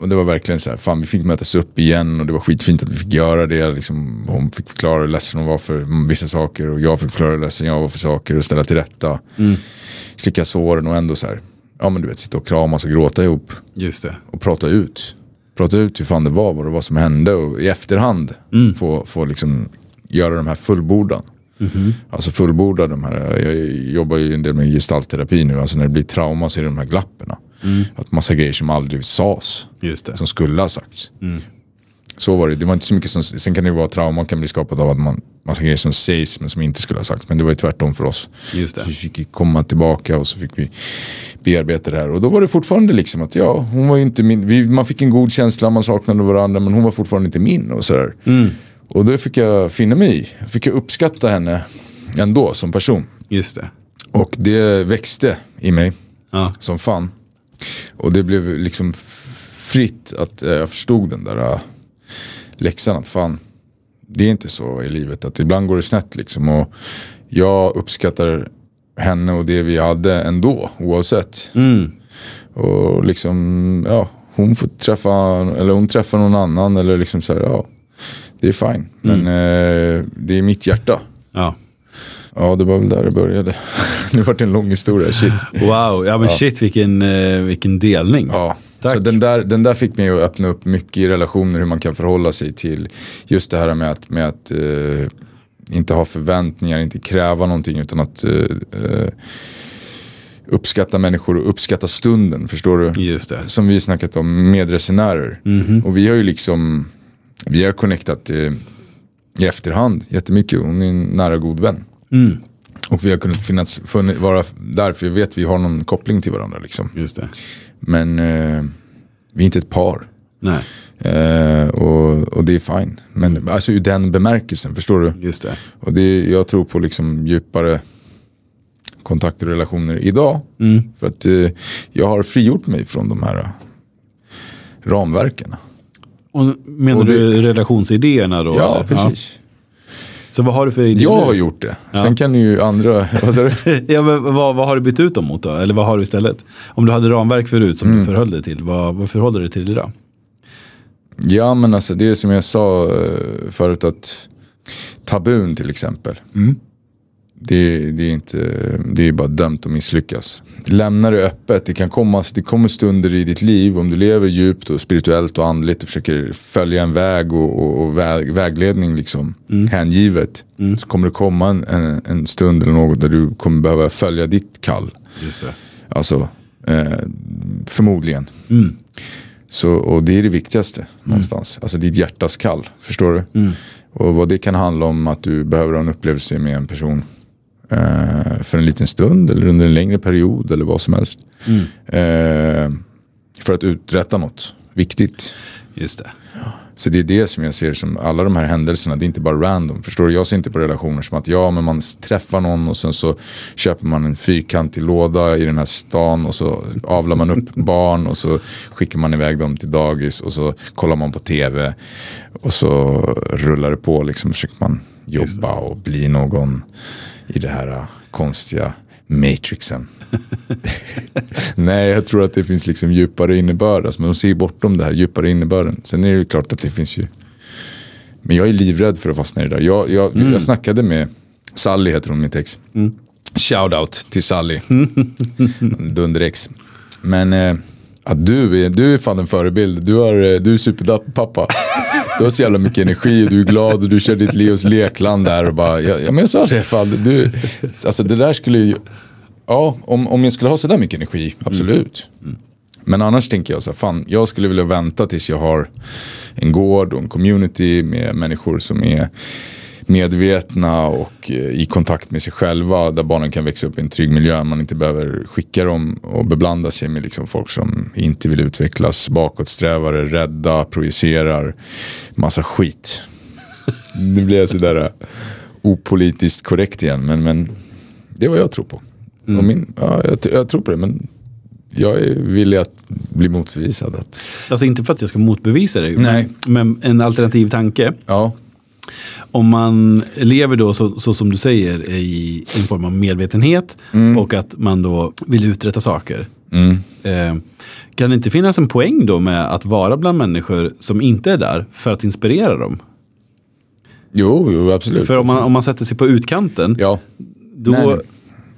Och det var verkligen så här, fan vi fick mötas upp igen och det var skitfint att vi fick göra det. Liksom, hon fick förklara hur ledsen hon var för vissa saker och jag fick förklara hur ledsen jag var för saker och ställa till rätta. Slicka såren och ändå så här, ja men du vet sitta och kramas och gråta ihop Just det. och prata ut. Prata ut hur fan det var, vad det var som hände och i efterhand få, få liksom göra de här fullbordan. Alltså fullborda de här, jag jobbar ju en del med gestaltterapi nu, alltså när det blir trauma så är det de här glapperna. Att massa grejer som aldrig sades, som skulle ha sagts. Så var det, det var inte så mycket som, sen kan det vara trauma kan bli skapat av att man, massa grejer som sägs men som inte skulle ha sagts. Men det var ju tvärtom för oss. Vi fick komma tillbaka och så fick vi bearbeta det här. Och då var det fortfarande liksom att ja, hon var ju inte min, vi, man fick en god känsla, man saknade varandra men hon var fortfarande inte min och sådär. Och det fick jag finna mig i. Fick jag uppskatta henne ändå som person. Just det. Och det växte i mig Ja. som fan. Och det blev liksom fritt att eh, jag förstod den där äh, läxan att fan, det är inte så i livet att ibland går det snett liksom. Och jag uppskattar henne och det vi hade ändå, oavsett. Och liksom, ja, hon får träffa, eller hon träffar någon annan eller liksom så här, ja, det är fine. Men eh, det är mitt hjärta. Ja. Ja, det var väl där det började. det vart en lång historia, shit. Wow, ja men shit vilken, eh, vilken delning. Ja, Tack. så den där, den där fick mig att öppna upp mycket i relationer, hur man kan förhålla sig till just det här med att, med att eh, inte ha förväntningar, inte kräva någonting utan att eh, uppskatta människor och uppskatta stunden, förstår du? Just det. Som vi snackat om, medresenärer. Och vi har ju liksom, vi har connectat i efterhand jättemycket. Hon är en nära god vän. Och vi har kunnat finnas, funnit, vara där, för jag vet att vi har någon koppling till varandra. Liksom. Just det. Men eh, vi är inte ett par. Nej, Eh, och, och det är fine. Men alltså ur den bemärkelsen, förstår du? just det. Och det, jag tror på liksom djupare kontakter och relationer idag. För att eh, jag har frigjort mig från de här eh, ramverken. Och menar Och det- du relationsidéerna då? Ja, eller? precis. Så vad har du för idéer? Jag har gjort det. Sen kan ju andra... Vad? Ja, vad, vad har du bytt ut dem mot då? Eller vad har du istället? Om du hade ramverk förut som Mm. du förhöll dig till, vad, vad förhåller du dig till idag? Ja men alltså det är som jag sa eh, förut att tabun till exempel. Det, det är inte, det är bara dömt att misslyckas. Lämna det öppet. Det, kan komma, det kommer stunder i ditt liv om du lever djupt och spirituellt och andligt och försöker följa en väg och, och, och väg, vägledning liksom, hängivet. Så kommer det komma en, en, en stund eller något där du kommer behöva följa ditt kall. Just det. Alltså, eh, förmodligen. Så, och det är det viktigaste någonstans. Alltså ditt hjärtas kall, förstår du? Och vad det kan handla om att du behöver ha en upplevelse med en person eh, för en liten stund eller under en längre period eller vad som helst. Eh, för att uträtta något viktigt. Just det. Så det är det som jag ser som alla de här händelserna, det är inte bara random. Förstår du? Jag ser inte på relationer som att ja, men man träffar någon och sen så köper man en fyrkantig låda i den här stan och så avlar man upp barn och så skickar man iväg dem till dagis och så kollar man på tv och så rullar det på liksom. Försöker man jobba och bli någon i det här äh, konstiga matrixen. Nej, jag tror att det finns liksom djupare innebörd. Alltså, men de ser ju bortom det här djupare innebörden. Sen är det ju klart att det finns ju Men jag är livrädd för att fastna i det där. Jag, jag, jag snackade med Sally, heter hon, mitt ex. Shoutout till Sally. Dunderex. Men eh, du, är, du är fan en förebild. Du, har, eh, du är superpappa. Du har så jävla mycket energi och du är glad och du kör ditt Leos lekland där. Och bara, ja, men jag sa det, fan, du, alltså det där skulle ju, ja om, om jag skulle ha sådär mycket energi, absolut. Men annars tänker jag så här, fan, jag skulle vilja vänta tills jag har en gård och en community med människor som är medvetna och eh, i kontakt med sig själva. Där barnen kan växa upp i en trygg miljö. Man inte behöver skicka dem och beblanda sig med liksom folk som inte vill utvecklas. Bakåtsträvare, rädda, projicerar. Massa skit. Nu blir jag sådär eh, opolitiskt korrekt igen. Men, men det är vad jag tror på. Och min, ja, jag, jag tror på det men jag är villig att bli motbevisad. Att, Alltså inte för att jag ska motbevisa det, Nej. men, men en alternativ tanke. ja, Om man lever då så, så som du säger i en form av medvetenhet och att man då vill uträtta saker. Eh, kan det inte finnas en poäng då med att vara bland människor som inte är där för att inspirera dem? jo, jo absolut. För om man, om man sätter sig på utkanten, Ja, då, Nej,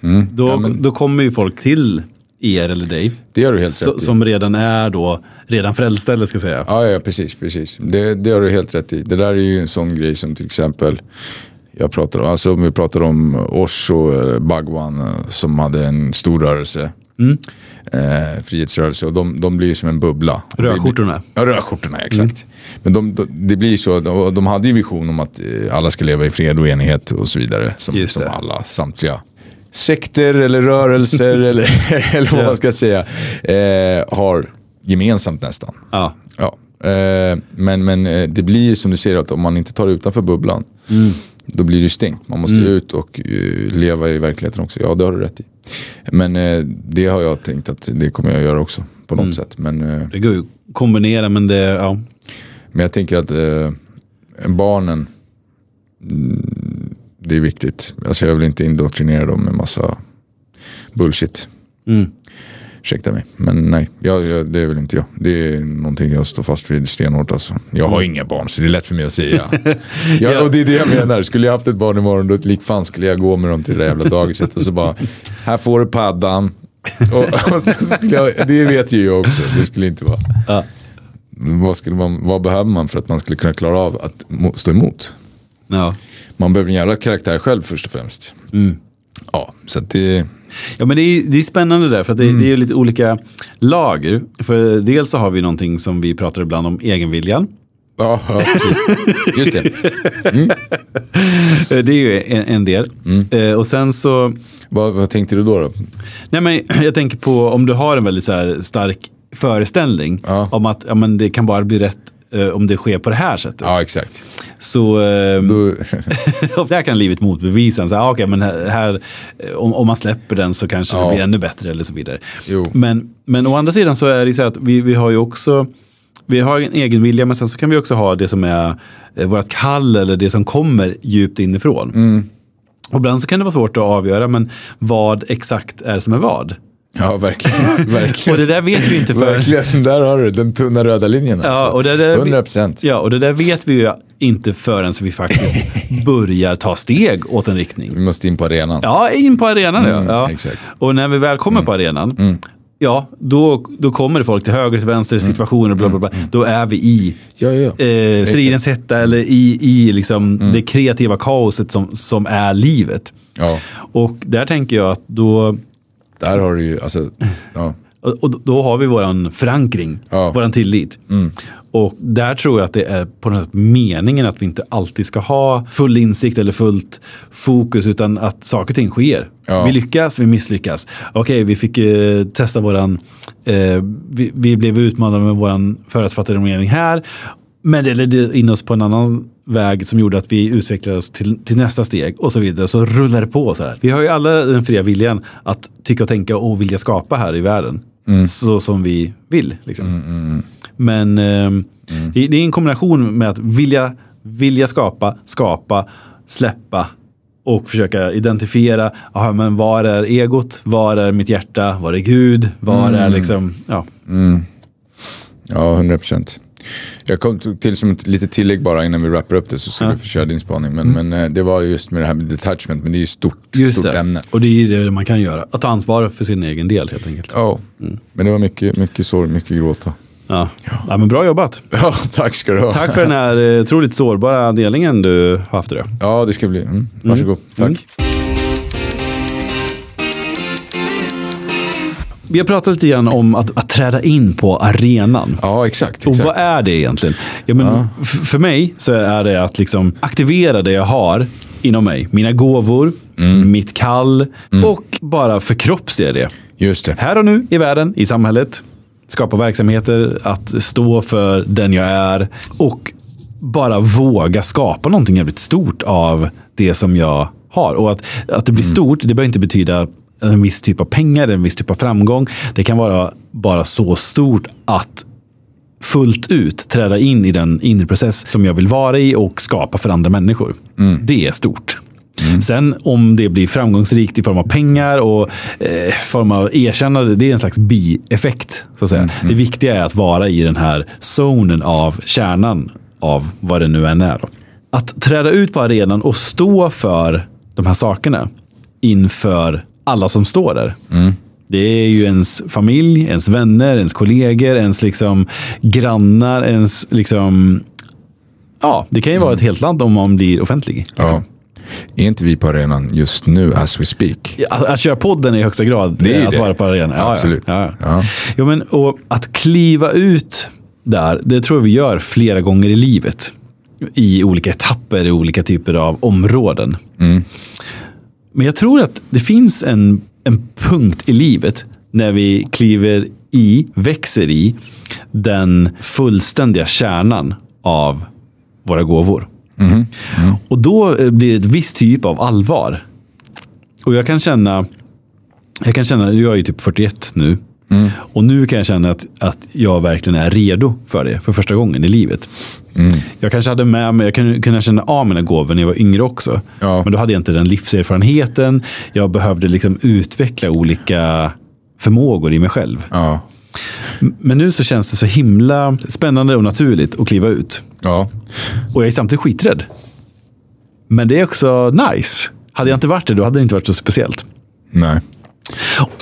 nej. Då, Ja, men- då kommer ju folk till er eller dig det har du helt rätt i. som redan är då redan frälsta eller ska jag säga. Ja, ja precis. precis. Det, det har du helt rätt i. Det där är ju en sån grej som till exempel jag pratar om, alltså om vi pratar om Osho, eh, Bhagwan eh, som hade en stor rörelse. Eh, frihetsrörelse och de, de blir som en bubbla. Rödskjortorna. Ja, rödskjortorna, exakt. Men de, de, det blir så, de, de hade ju vision om att eh, alla ska leva i fred och enighet och så vidare. Som, som alla, samtliga sekter eller rörelser eller, eller vad man ska säga eh, har gemensamt nästan. Ja. Ja, eh, men, men eh, det blir ju som du säger att om man inte tar det utanför bubblan då blir det ju stängt. Man måste ut och eh, leva i verkligheten också. Ja, det har du rätt i. Men eh, det har jag tänkt att det kommer jag göra också på något sätt. Men, eh, Det går ju att kombinera men det, ja. men jag tänker att barnen, mm, det är viktigt. Alltså jag vill inte indoktrinera dem med massa bullshit. Mm. Ursäkta mig, men nej, jag, jag, det vill inte jag. Det är någonting jag står fast vid stenhårt. Alltså. Jag har inga barn så det är lätt för mig att säga. ja, och det är det jag menar. Skulle jag haft ett barn imorgon då lik fan skulle jag gå med dem till det där jävla dagiset och så bara, här får du paddan. och, och jag, det vet ju jag också, det skulle inte vara. Ja. Vad, skulle man, vad behöver man för att man skulle kunna klara av att stå emot? Ja. Man behöver en jävla karaktär själv först och främst. Ja, så att det... Ja men det är, det är spännande där för det, det är lite olika lager. För dels så har vi någonting som vi pratar ibland om egenviljan. Ja, ja precis. Just det. Eh, Det är ju en, en del. Eh, och sen så, Vad, vad tänkte du då? då? nej men jag tänker på om du har en väldigt så stark föreställning Ja. om att ja, men det kan bara bli rätt eh, om det sker på det här sättet. Ja, exakt. Så eh, Då, där kan livet motbevisa. Så, ah, okay, men här, här, eh, om, om man släpper den så kanske Ja. det blir ännu bättre eller så vidare. Jo. Men, men å andra sidan så är det så att vi, vi har ju också vi har en egen vilja men sen så kan vi också ha det som är eh, vårt kall eller det som kommer djupt inifrån. Mm. Och ibland så kan det vara svårt att avgöra men vad exakt är som är vad. Ja, verkligen. verkligen. Och det där vet vi inte för... Verkligen, där har du den tunna röda linjen. Alltså. Ja, och det där, 100 procent. Ja, och det där vet vi ju inte förrän vi faktiskt börjar ta steg åt en riktning. Vi måste in på arenan. Ja, in på arenan. Mm, ja. exakt. Och när vi väl kommer på arenan, ja, då, då kommer det folk till höger, till vänster, situationer, bla, bla, bla. Då är vi i Ja, ja. eh, stridens hetta eller i, i liksom det kreativa kaoset som, som är livet. ja, Och där tänker jag att då, där har du ju, alltså, ja. och då har vi våran förankring, Ja. Mm. våran tillit. Och där tror jag att det är på något sätt meningen att vi inte alltid ska ha full insikt eller fullt fokus utan att saker och ting sker. Ja. Vi lyckas, vi misslyckas. Okej, vi fick eh, testa våran, eh, vi, vi blev utmanade med våran förutfattade mening här. Men det ledde in oss på en annan väg som gjorde att vi utvecklade oss till, till nästa steg och så vidare. Så rullar det på så här. Vi har ju alla den fria viljan att tycka och tänka och vilja skapa här i världen. Så som vi vill. Liksom. Men ehm, det, det är en kombination med att vilja, vilja skapa, skapa, släppa och försöka identifiera, aha, men var är egot, var är mitt hjärta, var är Gud, var är liksom, ja. Ja, 100 procent. Jag kom till som ett litet tillägg bara innan vi wrappar upp det så ska du få köra din spaning. Men, men eh, det var just med det här med detachment, men det är ju stort, Just stort det. ämne. Och det är det man kan göra. Att ta ansvar för sin egen del helt enkelt. Ja, men det var mycket, mycket sorg, mycket gråta. Ja. Ja, men bra jobbat. Ja, tack ska du ha. Tack för den här eh, otroligt sårbara delningen du har haft idag. Ja, det ska bli. Mm. Varsågod. Tack. Vi har pratat lite grann om att, att träda in på arenan. Ja, exakt. Och exakt. vad är det egentligen? Ja, men f- För mig så är det att liksom aktivera det jag har inom mig. Mina gåvor, mitt kall och bara förkroppsliga det. Just det. Här och nu i världen, i samhället. Skapa verksamheter, att stå för den jag är och bara våga skapa någonting jävligt stort av det som jag har. Och att, att det blir stort, det behöver inte betyda en viss typ av pengar, en viss typ av framgång. Det kan vara bara så stort att fullt ut träda in i den inre process som jag vill vara i och skapa för andra människor. Det är stort. Sen om det blir framgångsrikt i form av pengar och eh, form av erkännande, det är en slags bieffekt. Så att säga. Det viktiga är att vara i den här zonen av kärnan av vad det nu än är. Då. Att träda ut på arenan och stå för de här sakerna inför alla som står där. Det är ju ens familj, ens vänner, ens kollegor, ens liksom grannar, ens liksom... Ja, det kan ju vara ett helt land om man blir offentlig. Ja. Är inte vi på arenan just nu as we speak? Att, att köra podden är i högsta grad Det är ju att det. vara på arenan. Ja, Absolut. Ja, ja. Ja. Jo, men, och att kliva ut där, det tror jag vi gör flera gånger i livet. I olika etapper, i olika typer av områden. Mm. Men jag tror att det finns en, en punkt i livet när vi kliver i, växer i, den fullständiga kärnan av våra gåvor. Mm-hmm. Och då eh, blir det ett viss typ av allvar. Och jag kan känna, jag kan känna, jag är ju typ 41 nu. Mm. Och nu kan jag känna att, att jag verkligen är redo för det för första gången i livet. Mm. Jag kanske hade med mig, jag kunde, kunde känna av mina gåvor när jag var yngre också. Ja. Men då hade jag inte den livserfarenheten. Jag behövde liksom utveckla olika förmågor i mig själv. Ja. Men nu så känns det så himla spännande och naturligt att kliva ut. Ja. Och jag är samtidigt skiträdd. Men det är också nice. Hade jag inte varit det, då hade det inte varit så speciellt. Nej.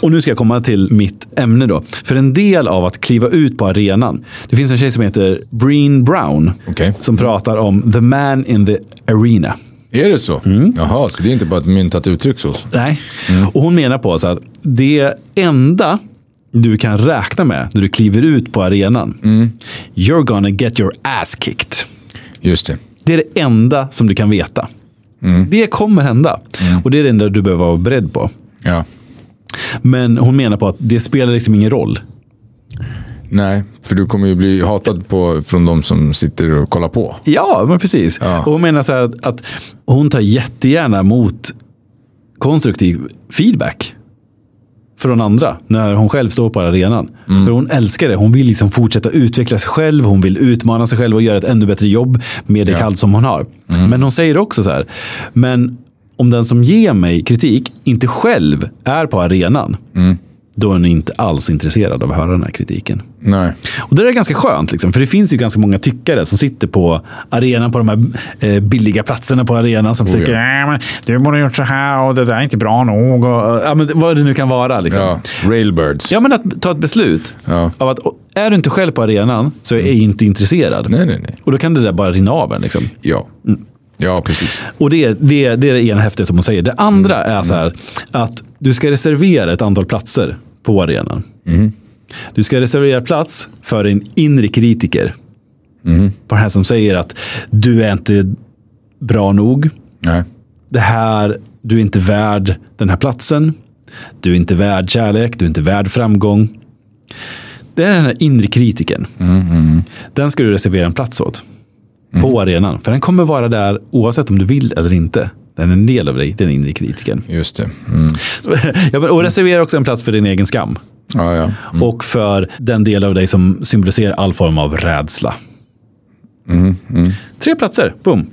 Och nu ska jag komma till mitt ämne då. För en del av att kliva ut på arenan. Det finns en tjej som heter Breen Brown. Okej. Som pratar om the man in the arena. Är det så? Jaha, så det är inte bara ett myntat uttryck så? Nej. Och hon menar på så att det enda du kan räkna med när du kliver ut på arenan. You're gonna get your ass kicked. Just det. Det är det enda som du kan veta. Det kommer hända. Och det är det enda du behöver vara beredd på. Ja. Men hon menar på att det spelar liksom ingen roll. Nej, för du kommer ju bli hatad på, från de som sitter och kollar på. Ja, men precis. Ja. Och hon menar så här att, att hon tar jättegärna emot konstruktiv feedback från andra när hon själv står på arenan. För hon älskar det. Hon vill liksom fortsätta utveckla sig själv. Hon vill utmana sig själv och göra ett ännu bättre jobb med det Ja. kall som hon har. Men hon säger också så här. Men om den som ger mig kritik inte själv är på arenan. Då är hon inte alls intresserad av att höra den här kritiken. Nej. Och det är ganska skönt, liksom, för det finns ju ganska många tyckare som sitter på arenan, på de här eh, billiga platserna på arenan som tycker ja. "Äh, men du borde ha gjort så här och det där är inte bra nog. Och, ja, men vad det nu kan vara. Liksom. Ja, railbirds. Ja, men att ta ett beslut Ja. av att är du inte själv på arenan så är jag inte intresserad. Nej, nej, nej. Och då kan det där bara rinna av en. Liksom. Ja. Ja, precis. Och det, det, det är det ena häftiga som hon säger. Det andra är så här att du ska reservera ett antal platser på arenan. Du ska reservera plats för en inre kritiker. På den här som säger att du är inte bra nog. Nej. Det här, du är inte värd den här platsen. Du är inte värd kärlek, du är inte värd framgång. Det är den här inre kritiken. Den ska du reservera en plats åt. På arenan. För den kommer vara där oavsett om du vill eller inte. Den är en del av dig, den inre kritiken. Just det. Mm. Så, och reservera också en plats för din egen skam. Ja, ja. Och för den del av dig som symboliserar all form av rädsla. Tre platser, boom.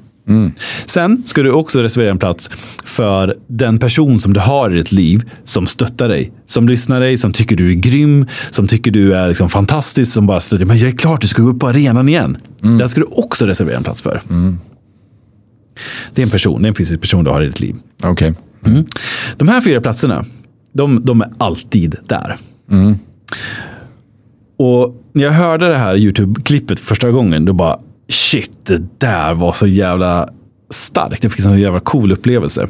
Sen ska du också reservera en plats för den person som du har i ditt liv som stöttar dig. Som lyssnar dig, som tycker du är grym, som tycker du är liksom fantastisk, som bara stöttar Men jag är klart du ska gå upp på arenan igen. Den ska du också reservera en plats för. Det är en person, det är en fysisk person du har i ditt liv. Okej. De här fyra platserna, de, de är alltid där. Och när jag hörde det här YouTube-klippet första gången, då bara shit, det där var så jävla starkt. Jag fick en så jävla cool upplevelse.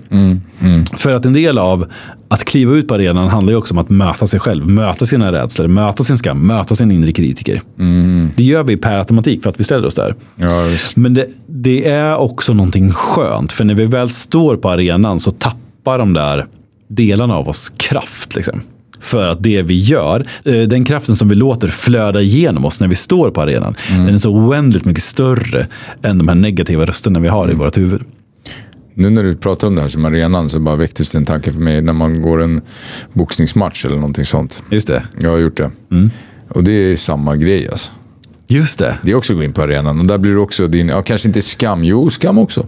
För att en del av att kliva ut på arenan handlar ju också om att möta sig själv, möta sina rädslor, möta sin skam, möta sin inre kritiker. Det gör vi per automatik för att vi ställer oss där. Ja. Men det, det är också någonting skönt, för när vi väl står på arenan så tappar de där delarna av oss kraft. Liksom. För att det vi gör, eh, den kraften som vi låter flöda igenom oss när vi står på arenan, den är så oändligt mycket större än de här negativa rösterna vi har i vårt huvud. Nu när du pratar om det här som arenan så bara väcktes det en tanke för mig när man går en boxningsmatch eller någonting sånt. Just det. Jag har gjort det. Och det är samma grej alltså. Just det. Det är också att gå in på arenan och där blir det också din, ja kanske inte skam, jo skam också.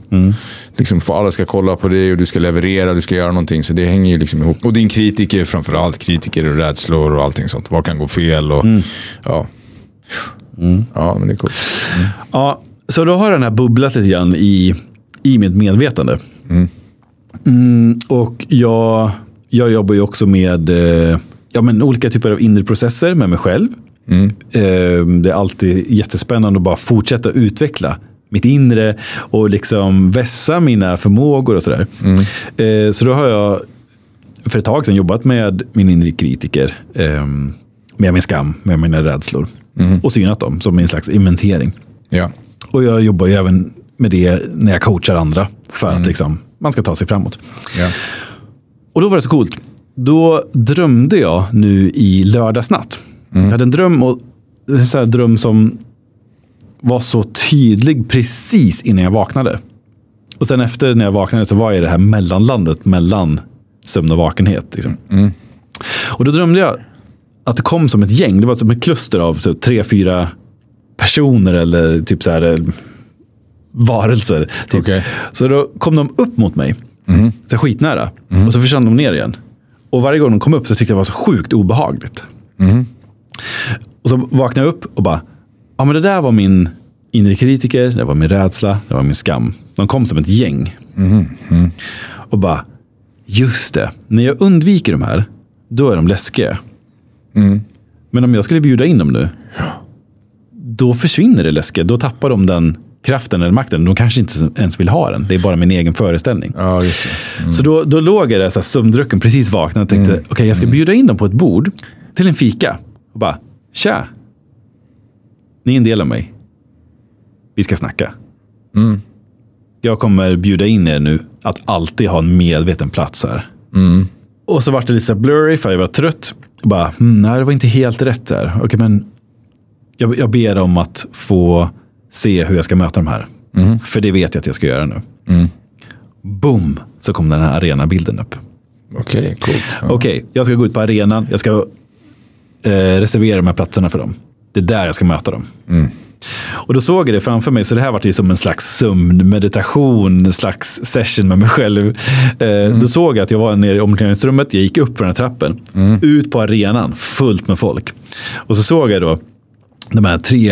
Liksom för alla ska kolla på dig och du ska leverera, du ska göra någonting. Så det hänger ju liksom ihop. Och din kritiker framförallt, kritiker och rädslor och allting sånt. Vad kan gå fel och ja. Ja, men det är coolt. Ja, så då har den här bubblat lite grann i, i mitt medvetande. Mm, och jag, jag jobbar ju också med eh, ja, men olika typer av inre processer med mig själv. Eh, det är alltid jättespännande att bara fortsätta utveckla mitt inre och liksom vässa mina förmågor och sådär. Eh, så då har jag för ett tag sedan jobbat med min inre kritiker. Eh, med min skam, med mina rädslor. Och synat dem som en slags inventering. Ja. Och jag jobbar ju även med det när jag coachar andra. För att liksom, man ska ta sig framåt. ja. Och då var det så coolt. Då drömde jag nu i lördagsnatt. Jag hade en dröm, och, en sån här dröm som var så tydlig precis innan jag vaknade. Och sen efter när jag vaknade så var jag i det här mellanlandet mellan sömn och vakenhet. Liksom. Och då drömde jag att det kom som ett gäng. Det var som ett kluster av så, tre, fyra personer eller typ så här eh, varelser. Typ. Okej. Så då kom de upp mot mig. Så skitnära. Och så försvann de ner igen. Och varje gång de kom upp så tyckte jag det var så sjukt obehagligt. Och så vaknade jag upp och bara, ja men det där var min inre kritiker, det var min rädsla, det var min skam. De kom som ett gäng. Och bara, just det, när jag undviker de här, då är de läskiga. Men om jag skulle bjuda in dem nu, då försvinner det läskiga. Då tappar de den kraften eller makten. De kanske inte ens vill ha den. Det är bara min egen föreställning. ja, just det. Så då, då låg jag där så här sömndrucken, precis vaknad och tänkte, okej jag ska bjuda in dem på ett bord till en fika. Och bara, tja. Ni är en del av mig. Vi ska snacka. Jag kommer bjuda in er nu att alltid ha en medveten plats här. Och så var det lite så blurry för jag var trött. Och bara, hmm, nej det var inte helt rätt där. Okej, men jag, jag ber om att få se hur jag ska möta de här. För det vet jag att jag ska göra nu. Boom, så kom den här arenabilden upp. Okej, coolt. Ja. Okej, jag ska gå ut på arenan. Jag ska eh, reservera de här platserna för dem. Det är där jag ska möta dem. Och då såg jag det framför mig, så det här var som en slags sömnmeditation, en slags session med mig själv. Eh, Då såg jag att jag var nere i omklädningsrummet, jag gick upp för den här trappen, ut på arenan, fullt med folk. Och så såg jag då de här tre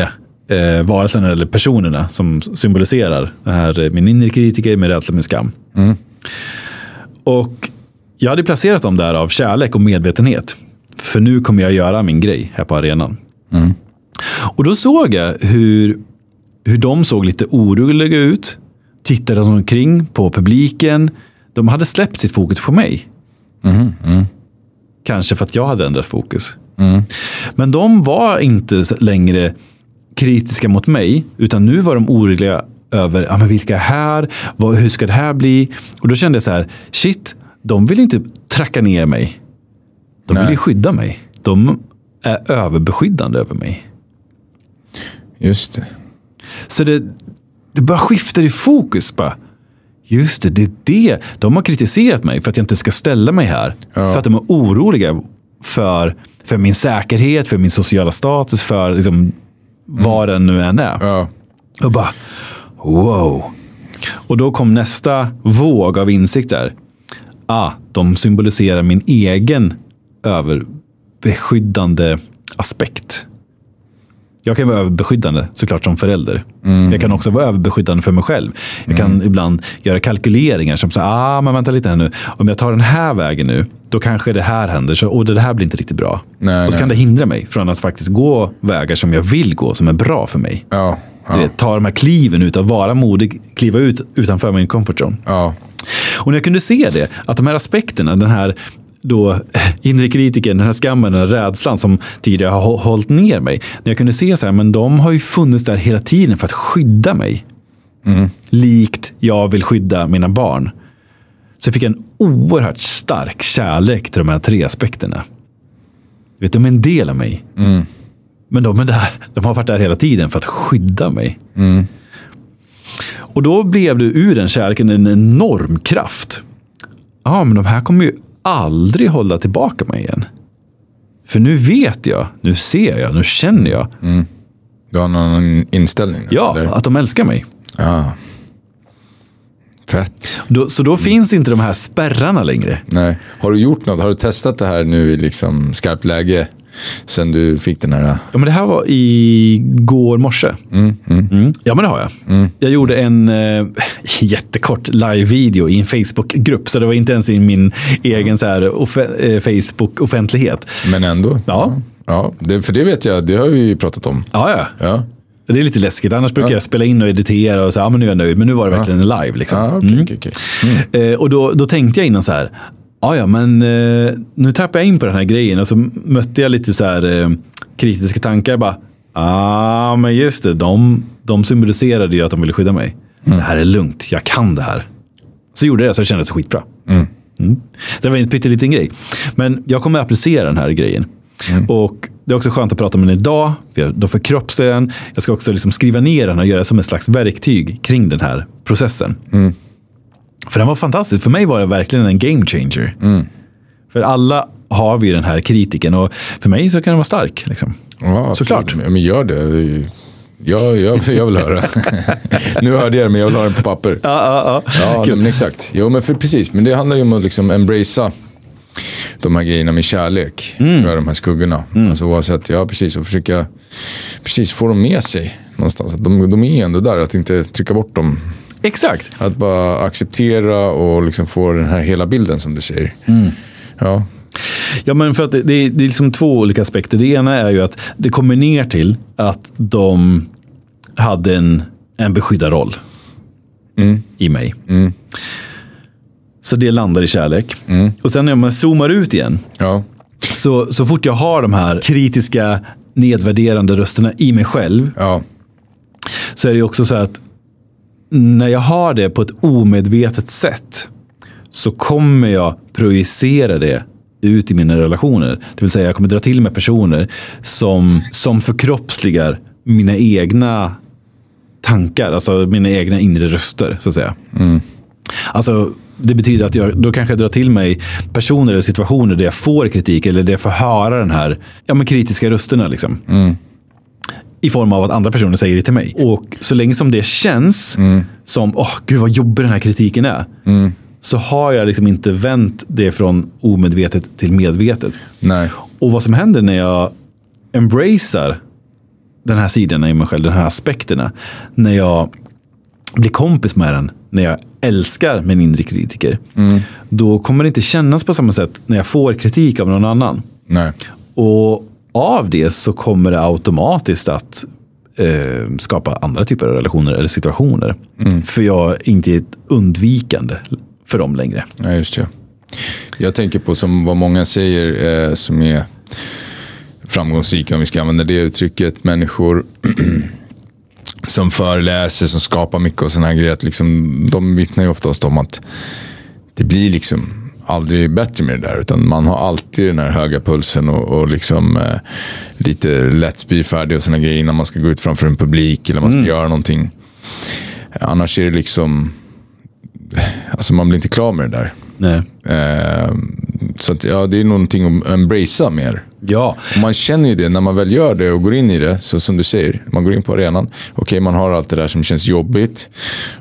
eh, varelserna eller personerna som symboliserar det här, eh, min inre kritiker, min rädsla, min skam. Och jag hade placerat dem där av kärlek och medvetenhet. För nu kommer jag göra min grej här på arenan. Och då såg jag hur, hur de såg lite oroliga ut. Tittade omkring på publiken. De hade släppt sitt fokus på mig. Kanske för att jag hade ändrat fokus. Men de var inte längre kritiska mot mig, utan nu var de oroliga över ja, men vilka är här, vad, hur ska det här bli? Och då kände jag så här, shit, de vill inte tracka ner mig. De vill Nej. ju skydda mig. De är överbeskyddande över mig. Just det. Så det, det bara skiftar i fokus. Bara. Just det, det är det. De har kritiserat mig för att jag inte ska ställa mig här. Ja. För att de är oroliga för, för min säkerhet, för min sociala status, för liksom, vad den nu än är. Ja. Och bara, wow. Och då kom nästa våg av insikt där. Ah, de symboliserar min egen överbeskyddande aspekt. Jag kan vara överbeskyddande såklart som förälder. Jag kan också vara överbeskyddande för mig själv. Jag kan ibland göra kalkyleringar som säger, ah, men vänta lite här nu. Om jag tar den här vägen nu, då kanske det här händer. Så, och det här blir inte riktigt bra. Nej, och så nej. kan det hindra mig från att faktiskt gå vägar som jag vill gå, som är bra för mig. Ja, ja, vet, ta de här kliven ut, att vara modig, kliva ut utanför min comfort zone. ja. Och när jag kunde se det, att de här aspekterna, den här då inre kritiken, den här skammen, den här rädslan som tidigare har hå- hållit ner mig. När jag kunde se så här, men de har ju funnits där hela tiden för att skydda mig. Likt jag vill skydda mina barn. Så jag fick en oerhört stark kärlek till de här tre aspekterna. Du vet, de är en del av mig. Men de är där, de har varit där hela tiden för att skydda mig. Och då blev det ur den kärleken en enorm kraft. Ja, men de här kommer ju aldrig hålla tillbaka mig igen. För nu vet jag, nu ser jag, nu känner jag. Du har en annan inställning? Ja, eller? att de älskar mig. ja. Fett. Då, så då finns inte de här spärrarna längre. Nej. Har du gjort något? Har du testat det här nu i liksom skarpt läge? Sen du fick den här... Ja, men det här var igår morse. Mm. Ja, men det har jag. Jag gjorde en eh, jättekort live-video i en Facebook-grupp, så det var inte ens i min egen så här, offe- eh, Facebook-offentlighet. Men ändå. Ja. ja det, för det vet jag, det har vi ju pratat om. Ja, ja. Ja. Det är lite läskigt. Annars brukar jag spela in och editera och säga, ja men nu är jag nöjd. Men nu var det verkligen en live. Liksom. Ja, okej, okej, okej. Eh, och då, då tänkte jag innan så här, ja ja men eh, nu tappar jag in på den här grejen och så mötte jag lite så här eh, kritiska tankar. Bara, ah men just det, de, de symboliserade ju att de ville skydda mig. Det här är lugnt, jag kan det här. Så gjorde jag det, så det kändes skitbra. Mm. Det var en pytteliten grej. Men jag kommer att applicera den här grejen. Och det är också skönt att prata om den idag. För då förkroppsligar jag den. Jag ska också liksom skriva ner den och göra som ett slags verktyg kring den här processen. För den var fantastisk. För mig var det verkligen en game changer. För alla har vi den här kritiken och för mig så kan den vara stark. Liksom. Ja, Såklart. men gör det. Ja, jag, jag vill höra. nu hörde jag det, men jag vill ha det på papper. Ja, ja, ja. Ja, nej, men exakt. Jo, men för, precis. Men det handlar ju om att liksom embracea de här grejerna med kärlek. Mm. Tror jag, de här skuggorna. Alltså oavsett, ja precis. Och försöka precis få dem med sig någonstans. De, de är ändå där, att inte trycka bort dem. Exakt. Att bara acceptera och liksom få den här hela bilden som du säger. Mm. Ja, Ja, men för att det, det, är- liksom två olika aspekter. Det ena är ju att det kommer ner till att de hade en, en beskyddarroll i mig. Så det landar i kärlek. Och sen när man zoomar ut igen, ja, så, så fort jag har de här kritiska, nedvärderande rösterna i mig själv, ja, så är det också så att när jag har det på ett omedvetet sätt så kommer jag projicera det ut i mina relationer. Det vill säga jag kommer dra till mig personer som, som förkroppsligar mina egna tankar, alltså mina egna inre röster så att säga. Alltså, det betyder att jag då kanske jag drar till mig personer eller situationer där jag får kritik eller där jag får höra den här ja, men kritiska rösterna. Liksom i form av att andra personer säger det till mig. Och så länge som det känns som, åh gud vad jobbig den här kritiken är. Så har jag liksom inte vänt det från omedvetet till medvetet. nej, Och vad som händer när jag embracear den här sidan i mig själv, de här aspekterna. När jag blir kompis med den, när jag älskar min inre kritiker. Då kommer det inte kännas på samma sätt när jag får kritik av någon annan. nej. Och av det så kommer det automatiskt att eh, skapa andra typer av relationer eller situationer. För jag är inte ett undvikande för dem längre. Ja, just det. Jag tänker på som vad många säger eh, som är framgångsrika, om vi ska använda det uttrycket, människor som föreläser, som skapar mycket och sådana här grejer. Att liksom, de vittnar ju oftast om att det blir liksom aldrig bättre med det där. Utan man har alltid den här höga pulsen och, och liksom, eh, lite lätt spyfärdig och sådana grejer innan man ska gå ut framför en publik eller man ska göra någonting. Annars är det liksom, alltså man blir inte klar med det där. Nej. Eh, så att, ja, det är någonting att embracea mer. Ja. Och man känner ju det när man väl gör det och går in i det. Så som du säger, man går in på arenan. Okej, man har allt det där som känns jobbigt.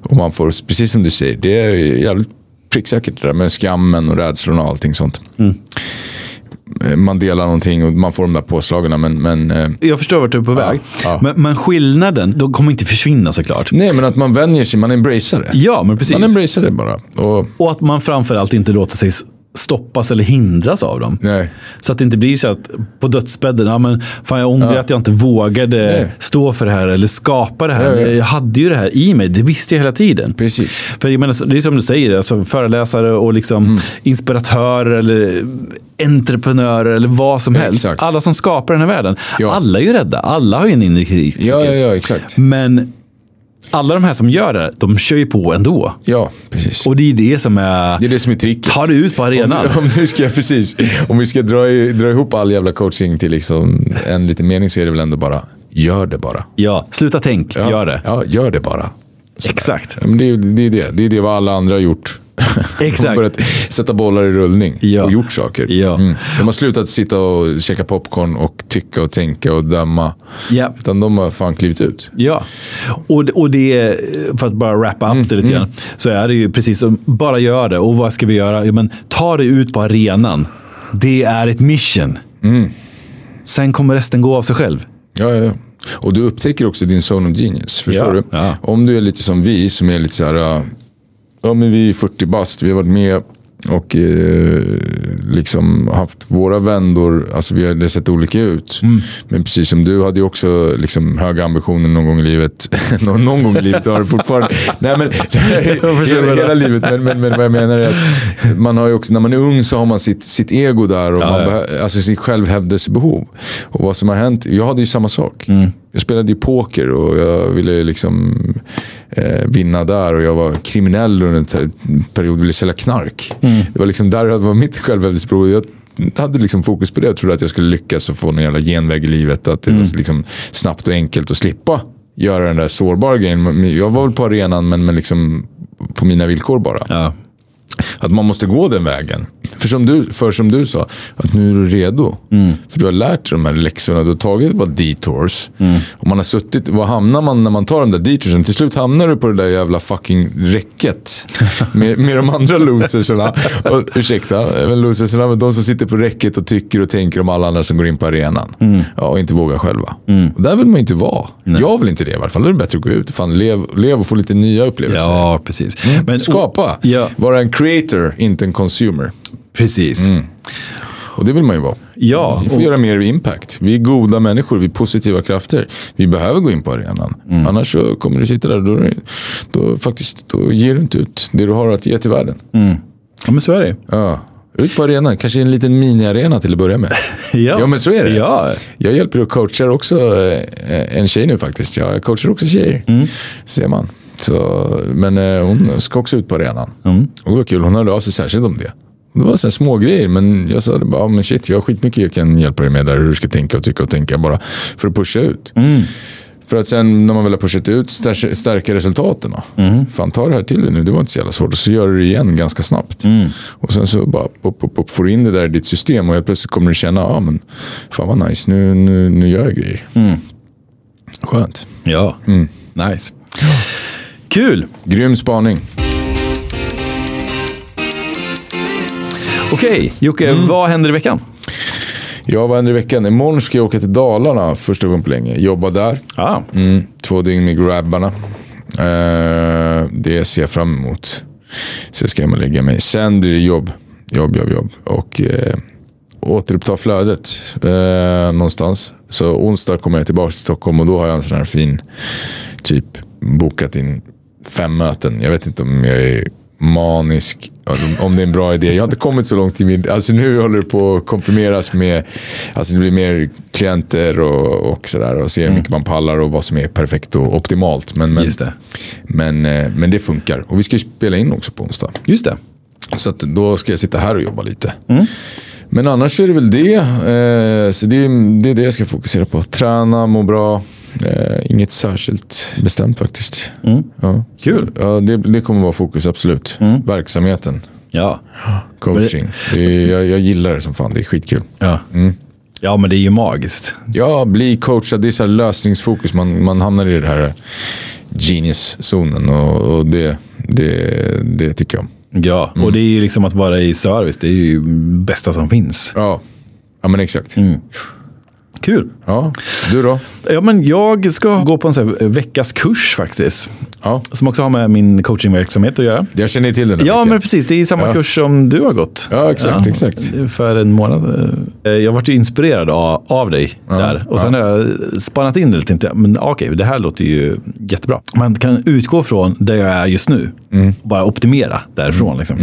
Och man får, precis som du säger, det är jävligt pricksäkert det där med skammen och rädslan och allting sånt. Eh, Man delar någonting och man får de där påslagen. Men, men, eh, Jag förstår vart du är på väg. ja. Men, men skillnaden, de kommer inte försvinna såklart. nej, men att man vänjer sig, man embracear det. Ja, men precis. Man embracear det bara. Och, Och att man framförallt inte låter sig stoppas eller hindras av dem. nej. Så att det inte blir så att på dödsbädden, ja, men fan jag ångrar att jag inte vågade Nej. stå för det här eller skapa det här. Ja, ja. Jag hade ju det här i mig, det visste jag hela tiden. Precis. För jag menar, det är som du säger, alltså föreläsare och liksom Mm. inspiratörer eller entreprenörer eller vad som helst. Exakt. Alla som skapar den här världen. Ja. Alla är ju rädda, alla har ju en inre kritik. Ja, ja, ja, exakt. Men alla de här som gör det, de kör ju på ändå. Ja, precis. Och det är det som är... Det är det som är tricket. Ta det ut på arenan. Om, om, du ska, precis, om vi ska dra, i, dra ihop all jävla coaching till liksom en liten mening så är det väl ändå bara, gör det bara. Ja, sluta tänk, Ja, gör det. Ja, gör det bara. Exakt. Ja, Men det, det är det. Det är det vad alla andra har gjort. Exakt. De har börjat sätta bollar i rullning Ja. och gjort saker. Ja. Mm. De har slutat sitta och käka popcorn och tycka och tänka och döma. Ja. Utan de har fan klivit ut. Ja, och, och det, för att bara wrappa upp det lite grann, så är det ju precis som, bara gör det. Och vad ska vi göra? Jo, men ta dig ut på arenan. Det är ett mission. Sen kommer resten gå av sig själv. Ja, ja, ja. Och du upptäcker också din zone of genius. Förstår Ja, du? ja. Om du är lite som vi, som är lite så här... Ja, men vi är 40 bast. Vi har varit med och eh, liksom haft våra vändor. Alltså vi hade sett olika ut. Mm. Men precis som du hade ju också liksom höga ambitioner någon gång i livet. någon, någon gång i livet har du fortfarande. Nej, men, hela, hela livet. Men, men, men vad jag menar är att man har också, när man är ung så har man sitt, sitt ego där. Och Ja, man ja. alltså sitt självhävdelsebehov. Och vad som har hänt, jag hade ju samma sak. Jag spelade ju poker och jag ville liksom eh, vinna där och jag var kriminell under en period och ville sälja knark. Det var liksom där det var mitt självhävdelsebehov. Jag hade liksom fokus på det. Jag trodde att jag skulle lyckas och få någon jävla genväg i livet. Att det var liksom snabbt och enkelt att slippa göra den där sårbara grejen. Jag var väl på arenan men, men liksom på mina villkor bara. Ja. Att man måste gå den vägen. För som du, för som du sa, att nu är du redo. För du har lärt dig de här läxorna, du har tagit bara detours. Och man har suttit, var hamnar man när man tar de där detoursen? Till slut hamnar du på det där jävla fucking räcket. med, med de andra losersarna. Och, ursäkta, även losersarna, men de som sitter på räcket och tycker och tänker om alla andra som går in på arenan. Ja, och inte vågar själva. Och där vill man inte vara. Jag vill inte det i alla fall. Då är det bättre att gå ut. Fan, lev, lev och få lite nya upplevelser. ja, precis. Men, Skapa. Ja, Vara en creator, inte en consumer. precis. Och det vill man ju vara. Ja, Vi får och- göra mer impact. Vi är goda människor, vi är positiva krafter. Vi behöver gå in på arenan. Mm. Annars så kommer du sitta där och då, då, faktiskt, då ger du inte ut det du har att ge till världen. Mm. Ja, men så är det. Ja. Ut på arenan, kanske en liten mini-arena till att börja med. Ja, Ja, men så är det. Ja, Jag hjälper och coachar också eh, en tjej nu faktiskt. Jag coachar också tjejer. Mm. Ser man. Så, men eh, hon ska också ut på arenan. Mm. Och det var kul, hon hörde av sig särskilt om det. Det var så små grejer men jag sa det bara, "Ja, men shit, jag har skitmycket jag kan hjälpa dig med där. Hur du ska tänka och tycka och tänka bara för att pusha ut. Mm. För att sen när man väl har pushat ut stär- stärka resultaten. Mm. Fan ta det här till dig nu, det var inte så jävla svårt. Och så gör du det igen ganska snabbt. Mm. Och sen så bara upp, upp, upp, får du in det där i ditt system och helt plötsligt kommer du känna, ja men fan vad nice, nu, nu, nu gör jag grejer. Mm. Skönt. ja. Mm. nice. Kul. Grym spaning. Okej, Jocke, Mm. vad händer i veckan? Jag var ändå i veckan. Imorgon ska jag åka till Dalarna första gången på länge. Jobba där. Ah, Mm, två dygn med grabbarna. Eh, det ser jag fram emot. Jag ska hem och lägga mig. Sen blir det jobb. Jobb, jobb, jobb. Och eh, återuppta flödet eh, någonstans. Så onsdag kommer jag tillbaka till Stockholm och då har jag en sån här fin typ bokat in fem möten. Jag vet inte om jag är manisk, om det är en bra idé. Jag har inte kommit så långt i min... Alltså nu håller det på att komprimeras med... Alltså det blir mer klienter och, och sådär. Och se hur mycket man pallar och vad som är perfekt och optimalt. Men, men, Just det. Men, eh, men det funkar. Och vi ska ju spela in också på onsdag. just det. Så då ska jag sitta här och jobba lite. Men annars är det väl det. Eh, så det är det jag ska fokusera på. Träna, må bra. Eh, inget särskilt bestämt faktiskt. Ja. Kul. Ja, det, det kommer vara fokus, absolut. Verksamheten, Ja. coaching. Det är, jag, jag gillar det som fan. Det är skitkul. ja. Ja, men det är ju magiskt. Ja, bli coachad. Det är så lösningsfokus. Man, man hamnar i det här genius-zonen och, och det, det, det tycker jag om. Ja, och det är ju liksom att vara i service. Det är ju bästa som finns. Ja, ja men exakt. Kul. Ja, du då? Ja, men jag ska gå på en här veckas kurs faktiskt. Ja, Som också har med min coachingverksamhet att göra. jag känner till den Ja, veckan. men precis. Det är samma Ja. kurs som du har gått. Ja, exakt, exakt. För en månad. Eh, Jag vart ju inspirerad av, av dig där. Och sen har jag spannat in det lite. Men okej, det här låter ju jättebra. Man kan utgå från där jag är just nu. Mm. Och bara optimera därifrån. Liksom.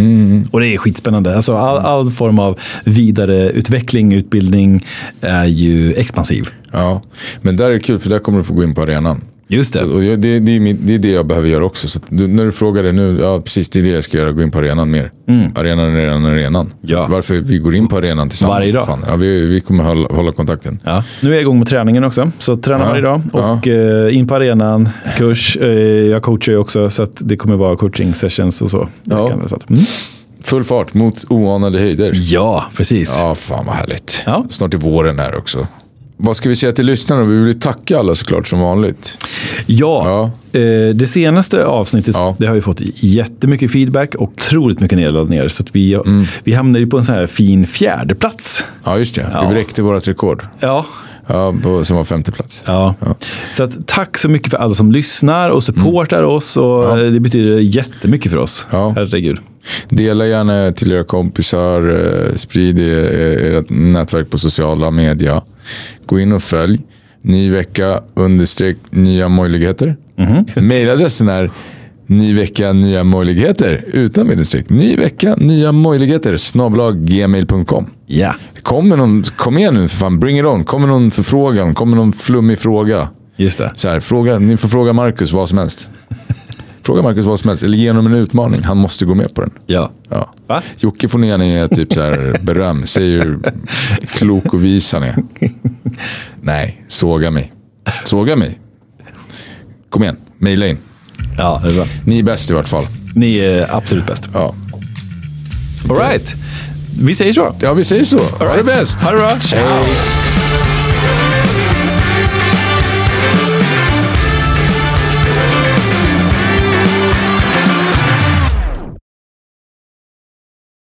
Och det är skitspännande. Alltså, all, all form av vidareutveckling, utbildning är ju expansiv. Ja, men där är det kul för där kommer du få gå in på arenan. Just det. Så, och jag, det, det, är min, det är det jag behöver göra också. Så du, när du frågar det nu, ja precis det är det jag ska göra, gå in på arenan mer. Arenan, arenan, arenan. Mm. Ja. Varför vi går in på arenan tillsammans. Varje dag. Fan. Ja, vi, vi kommer hålla, hålla kontakten. Ja. Nu är jag igång med träningen också. Så tränar Ja. varje dag. Och eh, in på arenan, kurs. Eh, jag coachar ju också. Så det kommer vara coaching sessions och så. Ja. Mm. Full fart mot oanade höjder. Ja, precis. Ja, fan vad härligt. Ja. Snart är våren här också. Vad ska vi säga till lyssnarna? Vi vill tacka alla såklart som vanligt. Ja, Eh, det senaste avsnittet Ja. det har ju fått jättemycket feedback och otroligt mycket nedladdningar. Så vi, Mm. vi hamnade på en sån här fin fjärde plats. Ja, just det. Ja. Vi bräckte vårt rekord. Ja, Ja, på, som var femte plats. Ja. Så att, tack så mycket för alla som lyssnar och supportar oss. Och eh, Det betyder jättemycket för oss. Mm. Ja. Herregud. Dela gärna till era kompisar. eh, Sprid er- ert nätverk på sociala medier. Gå in och följ. Ny vecka understreck nya möjligheter. Mailadressen är ny vecka nya möjligheter utan medelstreck. Ny vecka nya möjligheter gmail.com. Ja, Kommer någon, kom igen nu för fan, bring it on. Kommer någon förfrågan, kommer någon flummig fråga. just det. Så här, fråga, ni får fråga Marcus vad som helst. Fråga Marcus vad som helst, eller ge honom en utmaning. Han måste gå med på den. Ja. Ja. Va? Jocke får gärna ge typ så här beröm. Säger hur klok och vis han är. Nej, såga mig. Såga mig. Kom igen, mejla in. Ja, det är bra. Ni är bäst i vart fall. Ni är absolut bäst. Ja, All right. Vi säger så. ja vi säger så. Ha det bäst. Ha det bra. Ciao.